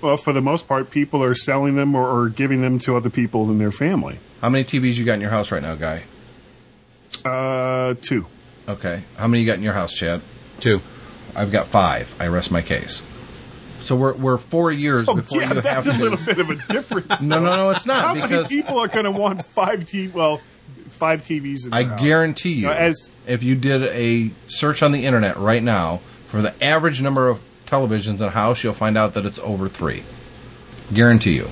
Well, for the most part, people are selling them or, or giving them to other people in their family. How many TVs you got in your house right now, guy? Uh, two. Okay. How many you got in your house, Chad? Two. I've got five. I rest my case. So we're we're four years Oh, before yeah, you have that's to. a little bit of a difference. No, no, no, it's not How because many people are going to want five T? Well, five TVs. In I house? guarantee you, Now, as if you did a search on the internet right now for the average number of televisions in a house, you'll find out that it's over three. Guarantee you.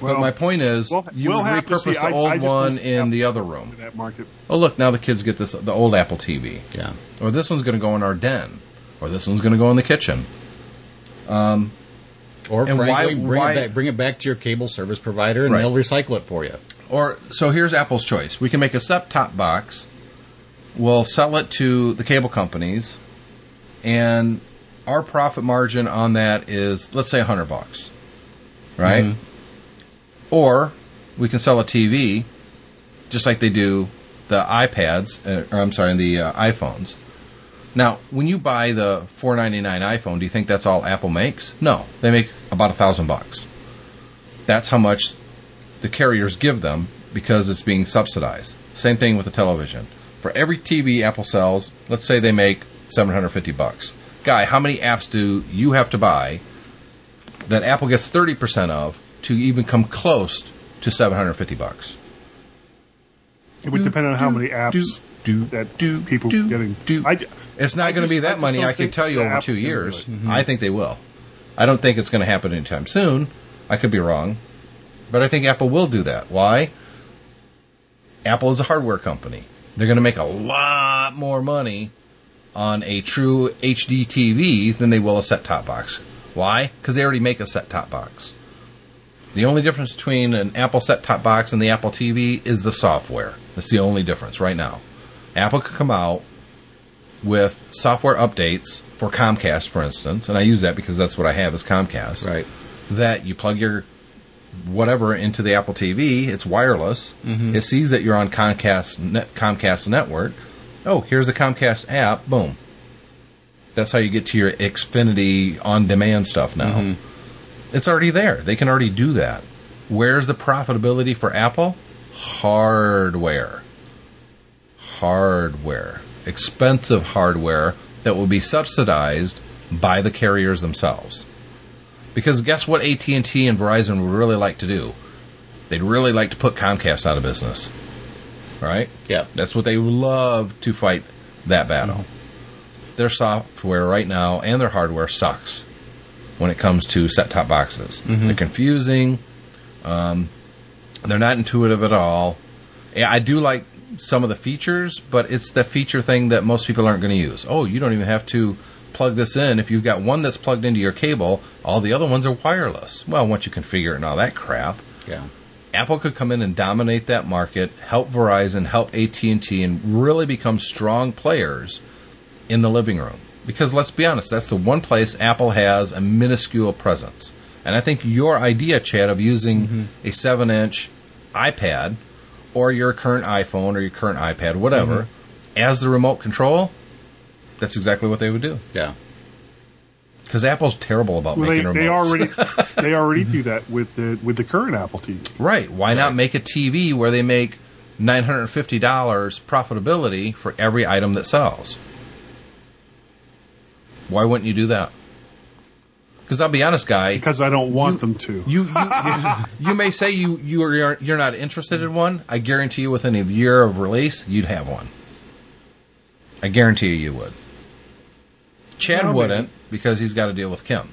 well, but my point is, we'll- you we'll would have to repurpose see. the old I just one in Apple the other room. that. Oh, look, now the kids get this the old Apple TV. Yeah. Or this one's going to go in our den. Or this one's going to go in the kitchen. Um, Or And frankly, why- bring why- it back bring it back to your cable service provider and Right. they'll recycle it for you. Or so here's Apple's choice. We can make a set-top box. We'll sell it to the cable companies, and our profit margin on that is let's say hundred bucks, right? Or we can sell a TV, just like they do the iPads, uh, or I'm sorry, the uh, iPhones. Now, when you buy the 499 iPhone, do you think that's all Apple makes? No, they make about a thousand bucks. That's how much the carriers give them because it's being subsidized. Same thing with the television. For every TV Apple sells, let's say they make 750 bucks. Guy, how many apps do you have to buy that Apple gets 30% of to even come close to 750 bucks? It would depend on how many apps do, that do, people do, getting. do. I, It's not going to be that just money. I can tell you over two gonna do years. Mm-hmm. I think they will. I don't think it's going to happen anytime soon. I could be wrong, but I think Apple will do that. Why? Apple is a hardware company. They're going to make a lot more money on a true HD TV than they will a set-top box. Why? Because they already make a set-top box. The only difference between an Apple set-top box and the Apple TV is the software. That's the only difference right now. Apple could come out with software updates for Comcast, for instance, and I use that because that's what I have is Comcast. Right. That you plug your whatever into the Apple TV, it's wireless. Mm-hmm. It sees that you're on Comcast net, Comcast network. Oh, here's the Comcast app. Boom. That's how you get to your Xfinity on-demand stuff now. Mm-hmm. It's already there. They can already do that. Where's the profitability for Apple? Hardware. Hardware. Expensive hardware that will be subsidized by the carriers themselves. Because guess what AT&T and Verizon would really like to do? They'd really like to put Comcast out of business. Right? Yeah. That's what they love to fight that battle. Their software right now and their hardware sucks when it comes to set top boxes. They're confusing. Um, they're not intuitive at all. I do like some of the features, but it's the feature thing that most people aren't going to use. Oh, you don't even have to plug this in. If you've got one that's plugged into your cable, all the other ones are wireless. Well, once you configure it and all that crap, Yeah. Apple could come in and dominate that market, help Verizon, help AT&T and really become strong players in the living room. Because let's be honest, that's the one place Apple has a minuscule presence. And I think your idea, Chad, of using mm-hmm. a 7-inch iPad or your current iPhone or your current iPad, whatever, mm-hmm. as the remote control, that's exactly what they would do. Yeah. Because Apple's terrible about Well, they, making they remotes. already they already do that with the with the current Apple TV. Right. Why not make a TV where they make $950 profitability for every item that sells? Why wouldn't you do that? Because I'll be honest, guy. Because I don't want them to. You, you, you may say you, you you're, you're not interested in one. I guarantee you within a year of release, you'd have one. I guarantee you you would. Chad Well, maybe. wouldn't because he's got to deal with Kim.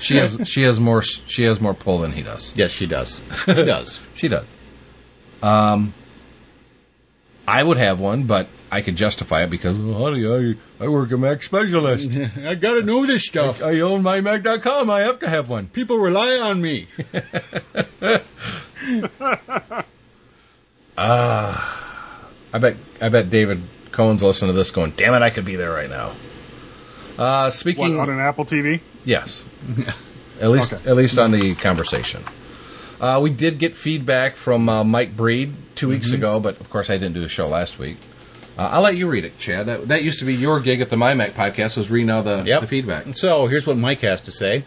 she has she has more she has more pull than he does. Yes, she does. She does. She does. Um, I would have one, but I could justify it because, well, honey, I, I work a Mac specialist. I gotta know this stuff. I own mymac.com. I have to have one. People rely on me. Ah, I bet I bet David Cohen's listening to this going, damn it, I could be there right now. Uh, What, speaking, on an Apple TV? yes, at least Okay. at least on the conversation. Uh, we did get feedback from uh, Mike Breed 2 weeks ago, but of course I didn't do a show last week. Uh, I'll let you read it, Chad. That, that used to be your gig at the MyMac podcast was reading all the, Yep. the feedback. So here's what Mike has to say.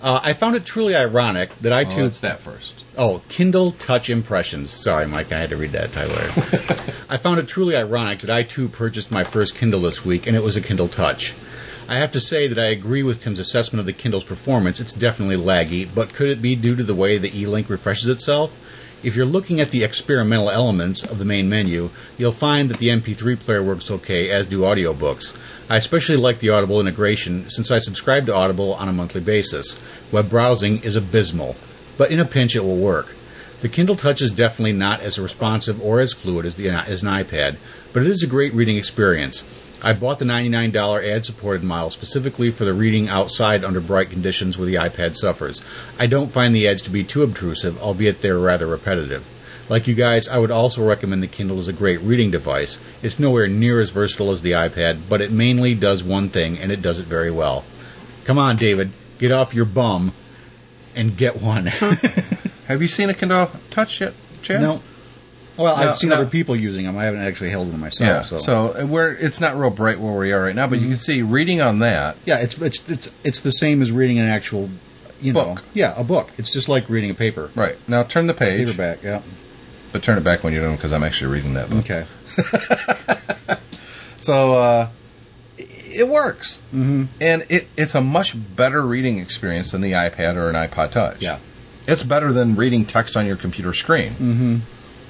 Uh, I found it truly ironic that I Oh, that first. Oh, Kindle Touch Impressions. Sorry, Mike, I had to read that title. I found it truly ironic that I too purchased my first Kindle this week, and it was a Kindle Touch. I have to say that I agree with Tim's assessment of the Kindle's performance. It's definitely laggy, but could it be due to the way the e-ink refreshes itself? If you're looking at the experimental elements of the main menu, you'll find that the MP3 player works okay, as do audiobooks. I especially like the Audible integration since I subscribe to Audible on a monthly basis. Web browsing is abysmal, but in a pinch it will work. The Kindle Touch is definitely not as responsive or as fluid as, the, as an iPad, but it is a great reading experience. I bought the $99 ad supported model specifically for the reading outside under bright conditions where the iPad suffers. I don't find the ads to be too obtrusive, albeit they're rather repetitive. Like you guys, I would also recommend the Kindle as a great reading device. It's nowhere near as versatile as the iPad, but it mainly does one thing, and it does it very well. Come on, David, get off your bum and get one. Have you seen a Kindle Touch yet, Chad? no. Well, No, I've seen no. other people using them. I haven't actually held one myself. Yeah. so. So, uh, we're it's not real bright where we are right now, but you can see reading on that. Yeah, it's it's it's it's the same as reading an actual, you know, Book. yeah, a book. It's just like reading a paper, Right now, turn the page, paperback. Yeah. but turn it back when you're done because I'm actually reading that book. Okay. So uh, it, it works, mm-hmm. and it it's a much better reading experience than the iPad or an iPod Touch. Yeah. it's better than reading text on your computer screen. Mm-hmm.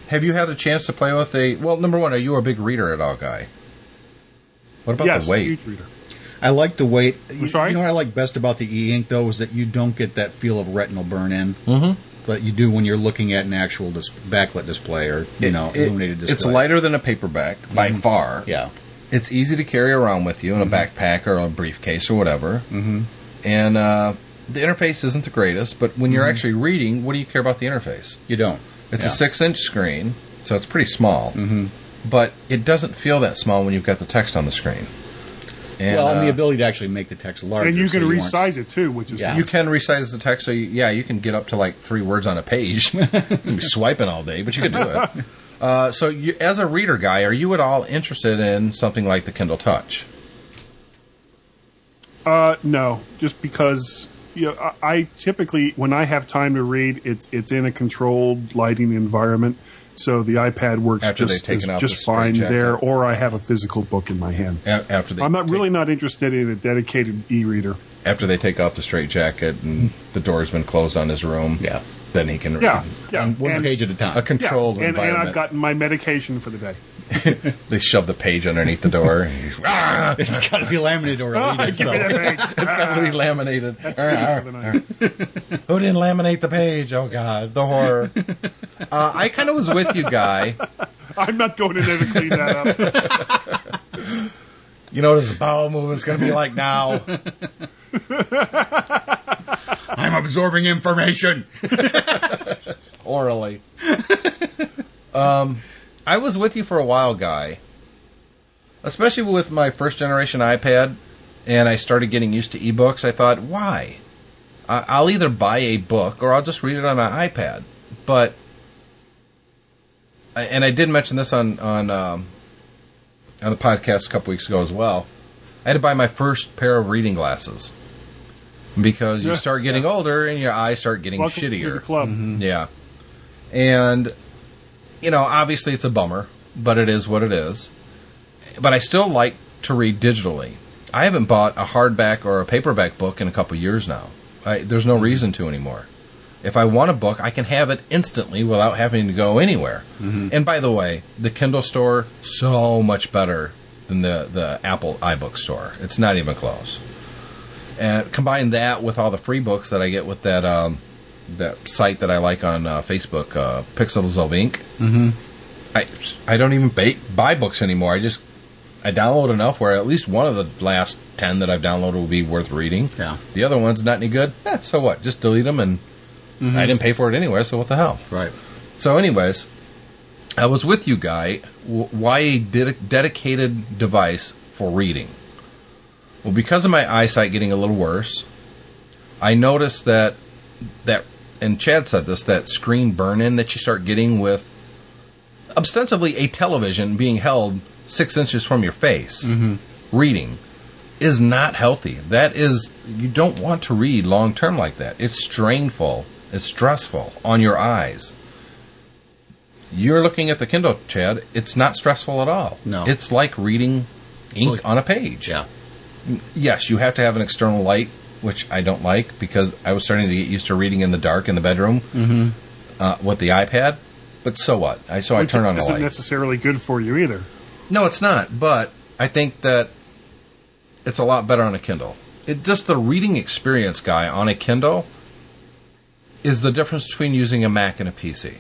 Have you had a chance to play with a? Well, number one, are you a big reader at all, guy? What about yes, the weight? huge reader. I like the weight. You, sorry? you know what I like best about the e-ink though is that you don't get that feel of retinal burn in. Mm-hmm. But you do when you're looking at an actual dis- backlit display or you know It- illuminated display. It's lighter than a paperback by far. Yeah. It's easy to carry around with you in a backpack or a briefcase or whatever. Mm-hmm. And uh, the interface isn't the greatest, but when you're actually reading, what do you care about the interface? You don't. It's Yeah. a six inch screen, so it's pretty small. Mm-hmm. But it doesn't feel that small when you've got the text on the screen. And, well, and the uh, ability to actually make the text larger. And you can aren't- resize it too, which is Yeah. you can resize the text, so you, yeah, you can get up to like three words on a page. you can be swiping all day, but you can do it. Uh, so, you, as a reader guy, are you at all interested in something like the Kindle Touch? Uh, no, just because you know, I, I typically when I have time to read, it's it's in a controlled lighting environment. So the iPad works After just, taken is off the just straight fine jacket. there, or I have a physical book in my hand. A- after they I'm not take- really not interested in a dedicated e-reader. after they take off the straight jacket and the door's been closed on his room. Yeah. Then he can read. Yeah, yeah, on one and, page at a time. A controlled yeah, and, and. I've gotten my medication for the day. they shove the page underneath the door. Ah! It's got to be laminated or it'll eat Give me itself. that page. It's got to be laminated. All right, all right, all right. Who didn't laminate the page? Oh God, the horror. Uh, I kind of was with you, guy. I'm not going in there to clean that up. You know what his bowel movement's going to be like now. I'm absorbing information. orally. um, I was with you for a while, guy. Especially with my first generation iPad, and I started getting used to ebooks. I thought, why? I'll either buy a book or I'll just read it on my iPad. But, and I did mention this on on um, on the podcast a couple weeks ago as well. I had to buy my first pair of reading glasses because you Yeah, start getting older and your eyes start getting Welcome shittier. to the club. Mm-hmm. Yeah. And, you know, obviously it's a bummer, but it is what it is. But I still like to read digitally. I haven't bought a hardback or a paperback book in a couple years now. I, there's no mm-hmm. reason to anymore. If I want a book, I can have it instantly without having to go anywhere. Mm-hmm. And by the way, the Kindle store so much better than the the Apple iBook store. It's not even close. And combine that with all the free books that I get with that um, that site that I like on uh, Facebook, uh, Pixels of Ink. Mm-hmm. I I don't even ba- buy books anymore. I just I download enough where at least one of the last ten that I've downloaded will be worth reading. Yeah. The other one's not any good. Eh, so what? Just delete them, and I didn't pay for it anyway. So what the hell? Right. So, anyways, I was with you, guy. W- why a ded- dedicated device for reading? Well, because of my eyesight getting a little worse, I noticed that that, and Chad said this, that screen burn-in that you start getting with ostensibly a television being held six inches from your face, mm-hmm. reading, is not healthy. That is, you don't want to read long term like that. It's strainful. It's stressful on your eyes. You're looking at the Kindle, Chad. It's not stressful at all. No. It's like reading ink like- on a page. Yeah. Yes, you have to have an external light, which I don't like because I was starting to get used to reading in the dark in the bedroom Mm-hmm. uh, with the iPad. But so what? I so I turn on the isn't light. necessarily good for you either. No, it's not. But I think that it's a lot better on a Kindle. It just the reading experience, guy, on a Kindle is the difference between using a Mac and a PC.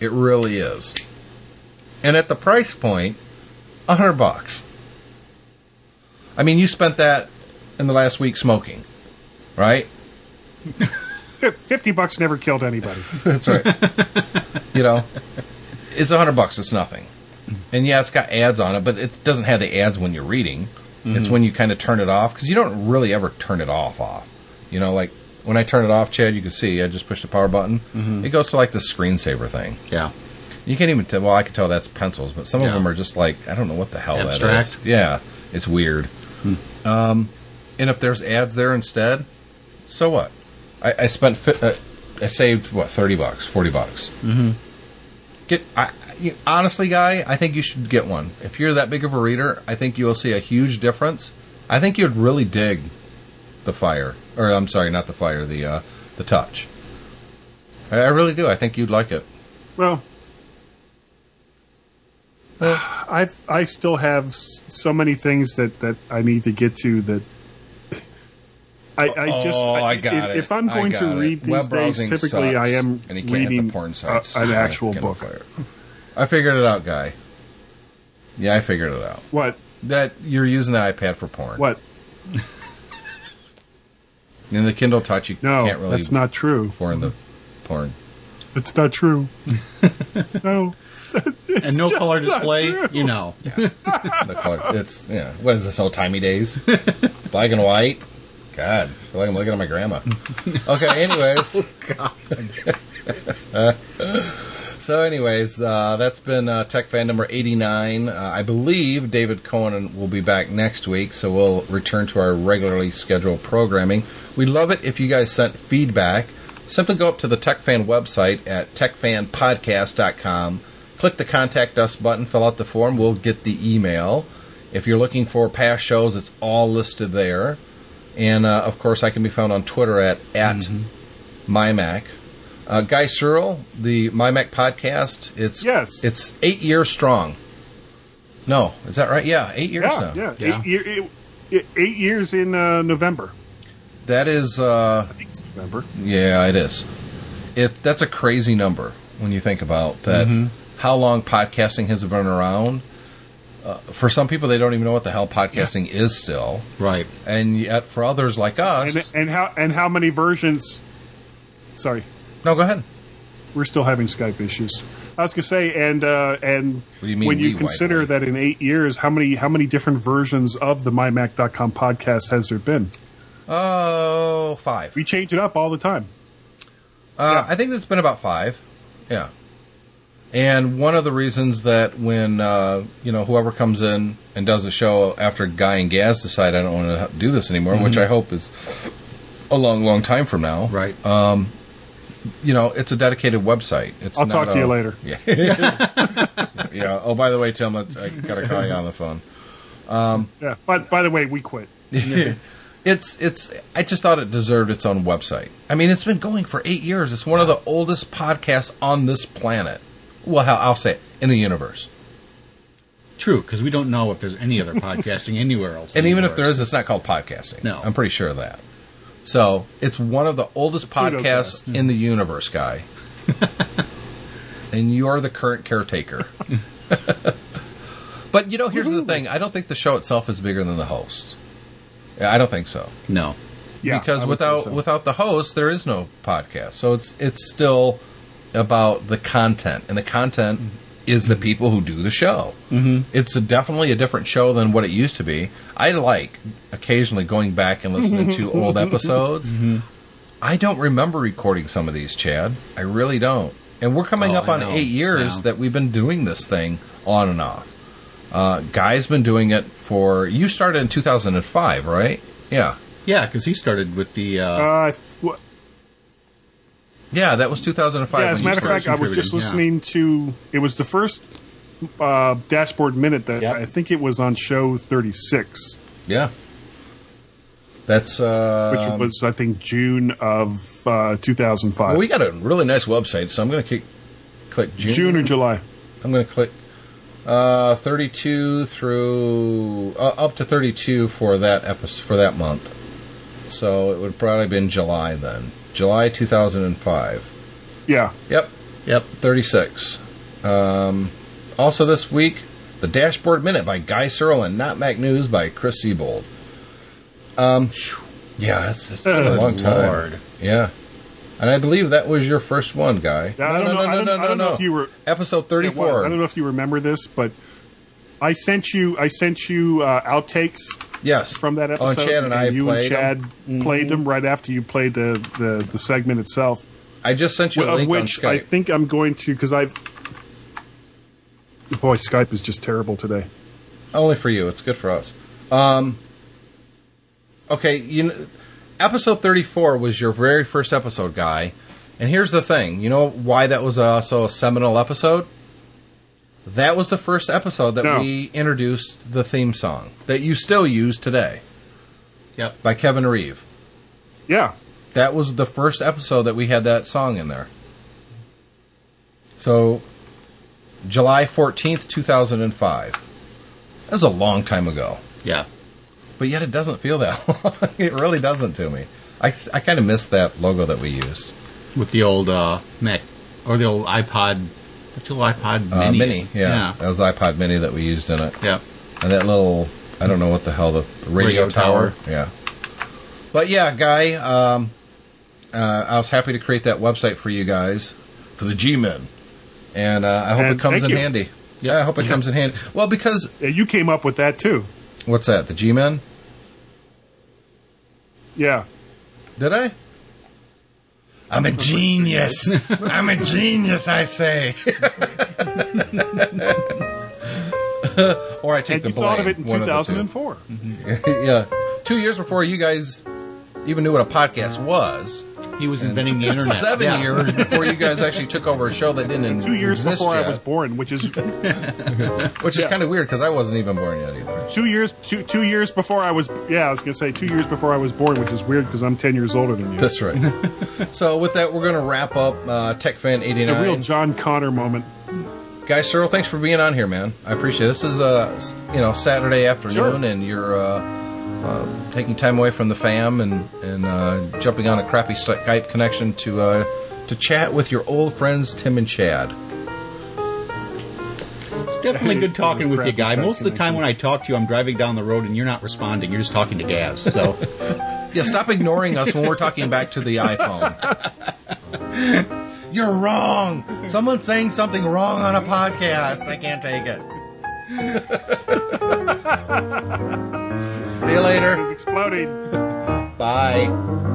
It really is. And at the price point, a hundred bucks. I mean, you spent that in the last week smoking, right? Fifty bucks never killed anybody. That's right. you know, it's a hundred bucks. It's nothing. And yeah, it's got ads on it, but it doesn't have the ads when you're reading. It's mm-hmm. when you kind of turn it off because you don't really ever turn it off. Off. You know, like when I turn it off, Chad, you can see I just push the power button. Mm-hmm. It goes to like the screensaver thing. Yeah. You can't even tell. Well, I can tell that's pencils, but some of them are just like I don't know what the hell Abstract. that is. Yeah, it's weird. Um, and if there's ads there instead, so what? I, I spent fi- uh, I saved what thirty bucks, forty bucks. Mm-hmm. Get I, you, honestly, guy. I think you should get one. If you're that big of a reader, I think you'll see a huge difference. I think you'd really dig the fire, or I'm sorry, not the fire, the uh, the touch. I, I really do. I think you'd like it. Well, I I still have so many things that, that I need to get to that. I, I just Oh, I if, got it. if I'm I going got to it. read these Web days, browsing typically I am and you can't reading the porn a- an actual book. Fire. I figured it out, guy. Yeah, I figured it out. What That you're using the iPad for porn. what? In the Kindle Touch, you No, can't really that's not true. for the porn. It's not true. no. and no color display, true. you know. The color, it's yeah. What is this? Old timey days? Black and white. God, I feel like I'm looking at my grandma. Okay. Anyways. so, anyways, uh, that's been uh, Tech Fan number 89. Uh, I believe David Cohen will be back next week, so we'll return to our regularly scheduled programming. We'd love it if you guys sent feedback. Simply go up to the Tech Fan website at techfanpodcast.com. Click the Contact Us button, fill out the form, we'll get the email. If you're looking for past shows, it's all listed there. And uh, of course, I can be found on Twitter at at mymac. Uh, Guy Serle, the MyMac podcast. It's Yes. it's eight years strong. No, is that right? Yeah, eight years Yeah, now. yeah, Yeah. Eight, year, eight, eight- eight years in uh, November. That is, uh, I think it's November. yeah, it is. It that's a crazy number when you think about that. Mm-hmm. How long podcasting has been around? Uh, for some people, they don't even know what the hell podcasting is still, Right. and yet for others like us, And, and how and how many versions? Sorry, no, go ahead. we're still having Skype issues. I was gonna say, and uh, and you when you consider white that in eight years, how many how many different versions of the MyMac.com podcast has there been? Oh, five. We change it up all the time. Uh, Yeah. I think it's been about five. Yeah. And one of the reasons that when uh, you know whoever comes in and does a show after Guy and Gaz decide I don't want to do this anymore, which mm-hmm. I hope is a long, long time from now. Right. Um, you know, it's a dedicated website. It's I'll talk to a- you later. Yeah. yeah. Oh, by the way, Tim, I I gotta call you on the phone. Um, yeah. But by the way, we quit. It's it's. I just thought it deserved its own website. I mean, it's been going for eight years. It's one of the oldest podcasts on this planet. Well, hell, I'll say it, in the universe. True, because we don't know if there's any other podcasting anywhere else. And the even if there is, it's not called podcasting. No. I'm pretty sure of that. So it's one of the oldest podcasts Pseudocast. in the universe, guy. and you're the current caretaker. but you know, here's the thing: I don't think the show itself is bigger than the host. Yeah, I don't think so. no. Yeah, because I would say without so. without the host, there is no podcast. So it's it's still about the content, and the content is the people who do the show. Mm-hmm. It's a, definitely a different show than what it used to be. I like occasionally going back and listening to old episodes. Mm-hmm. I don't remember recording some of these, Chad. I really don't. And we're coming Oh, up I on know. eight years Yeah. that we've been doing this thing on and off. Uh, Guy's been doing it for. You started in 2005, right? Yeah. Yeah, because he started with the. Uh, Uh, th- what- Yeah, that was 2005. yeah, as a matter of fact, I was just listening to. It was the first uh, dashboard minute that Yep. I think it was on show thirty six, yeah, that's uh, which was I think June of uh, two thousand five. well, we got a really nice website, so I'm going to click click June. June or July. I'm going to click uh, 32 through uh, up to 32 for that episode for that month. So it would probably been July then, July 2005. Yeah, Yep, yep. 36. Um, also this week, the Dashboard Minute by Guy Serle and Not Mac News by Chris Siebold. Um, yeah, it's, it's been a long time. Lord. Yeah. And I believe that was your first one, Guy. Yeah, I don't know- I don't- I don't know if you were- Episode 34. I don't know if you remember this, but I sent you I sent you uh, outtakes Yes. from that Oh, episode. and Chad and I you played and them. Chad played them right after you played the, the, the segment itself. I just sent you a of link which I think I'm going to because I've. Boy, Skype is just terrible today. Only for you. It's good for us. Um, okay, you episode 34 was your very first episode, Guy. And here's the thing. You know why that was also a seminal episode? That was the first episode that No. we introduced the theme song that you still use today Yep. by Kevin Reeve. Yeah, That was the first episode that we had that song in there. So, July 14th, 2005. That was a long time ago. Yeah. But yet it doesn't feel that long. it really doesn't to me. I, I kind of miss that logo that we used. With the old uh, Mac or the old iPod. What's the old iPod Uh, Mini? Mini, yeah. Yeah. That was iPod Mini that we used in it. Yeah. And that little, I don't know what the hell, the radio, Radio tower. tower. Yeah. But yeah, Guy, um, uh, I was happy to create that website for you guys, for the G-Men. And uh, I hope And it comes in you. handy. Yeah, I hope it comes in handy. Well, because, Yeah, you came up with that too. what's that, the G-Men? Yeah, Did I? I'm a genius. I'm a genius, I say. or I take and the you blame. thought of it in one of the two. 2004. yeah, two years before you guys even knew what a podcast was. He was inventing the internet. Seven Yeah. years before you guys actually took over a show that didn't Two years exist before I was born, which is which is yeah. kind of weird because I wasn't even born yet either. two years two two years before I was. Yeah, I was gonna say two years before I was born, which is weird because I'm ten years older than you. That's right. so with that, we're going to wrap up uh, TechFan eighty a real. John Connor moment. Guy Serle, thanks for being on here, man. I appreciate it. This is uh, you know Saturday afternoon, Sure. and you're uh, uh, taking time away from the fam and and uh, jumping on a crappy Skype connection to uh, to chat with your old friends Tim and Chad. It's definitely good talking with you, guy. Skype Most of the time connection. when I talk to you, I'm driving down the road and you're not responding. You're just talking to Gaz. So Yeah, stop ignoring us when we're talking back to the iPhone. You're wrong. Someone's saying something wrong on a podcast. I can't take it. See you later. It's exploding. Bye.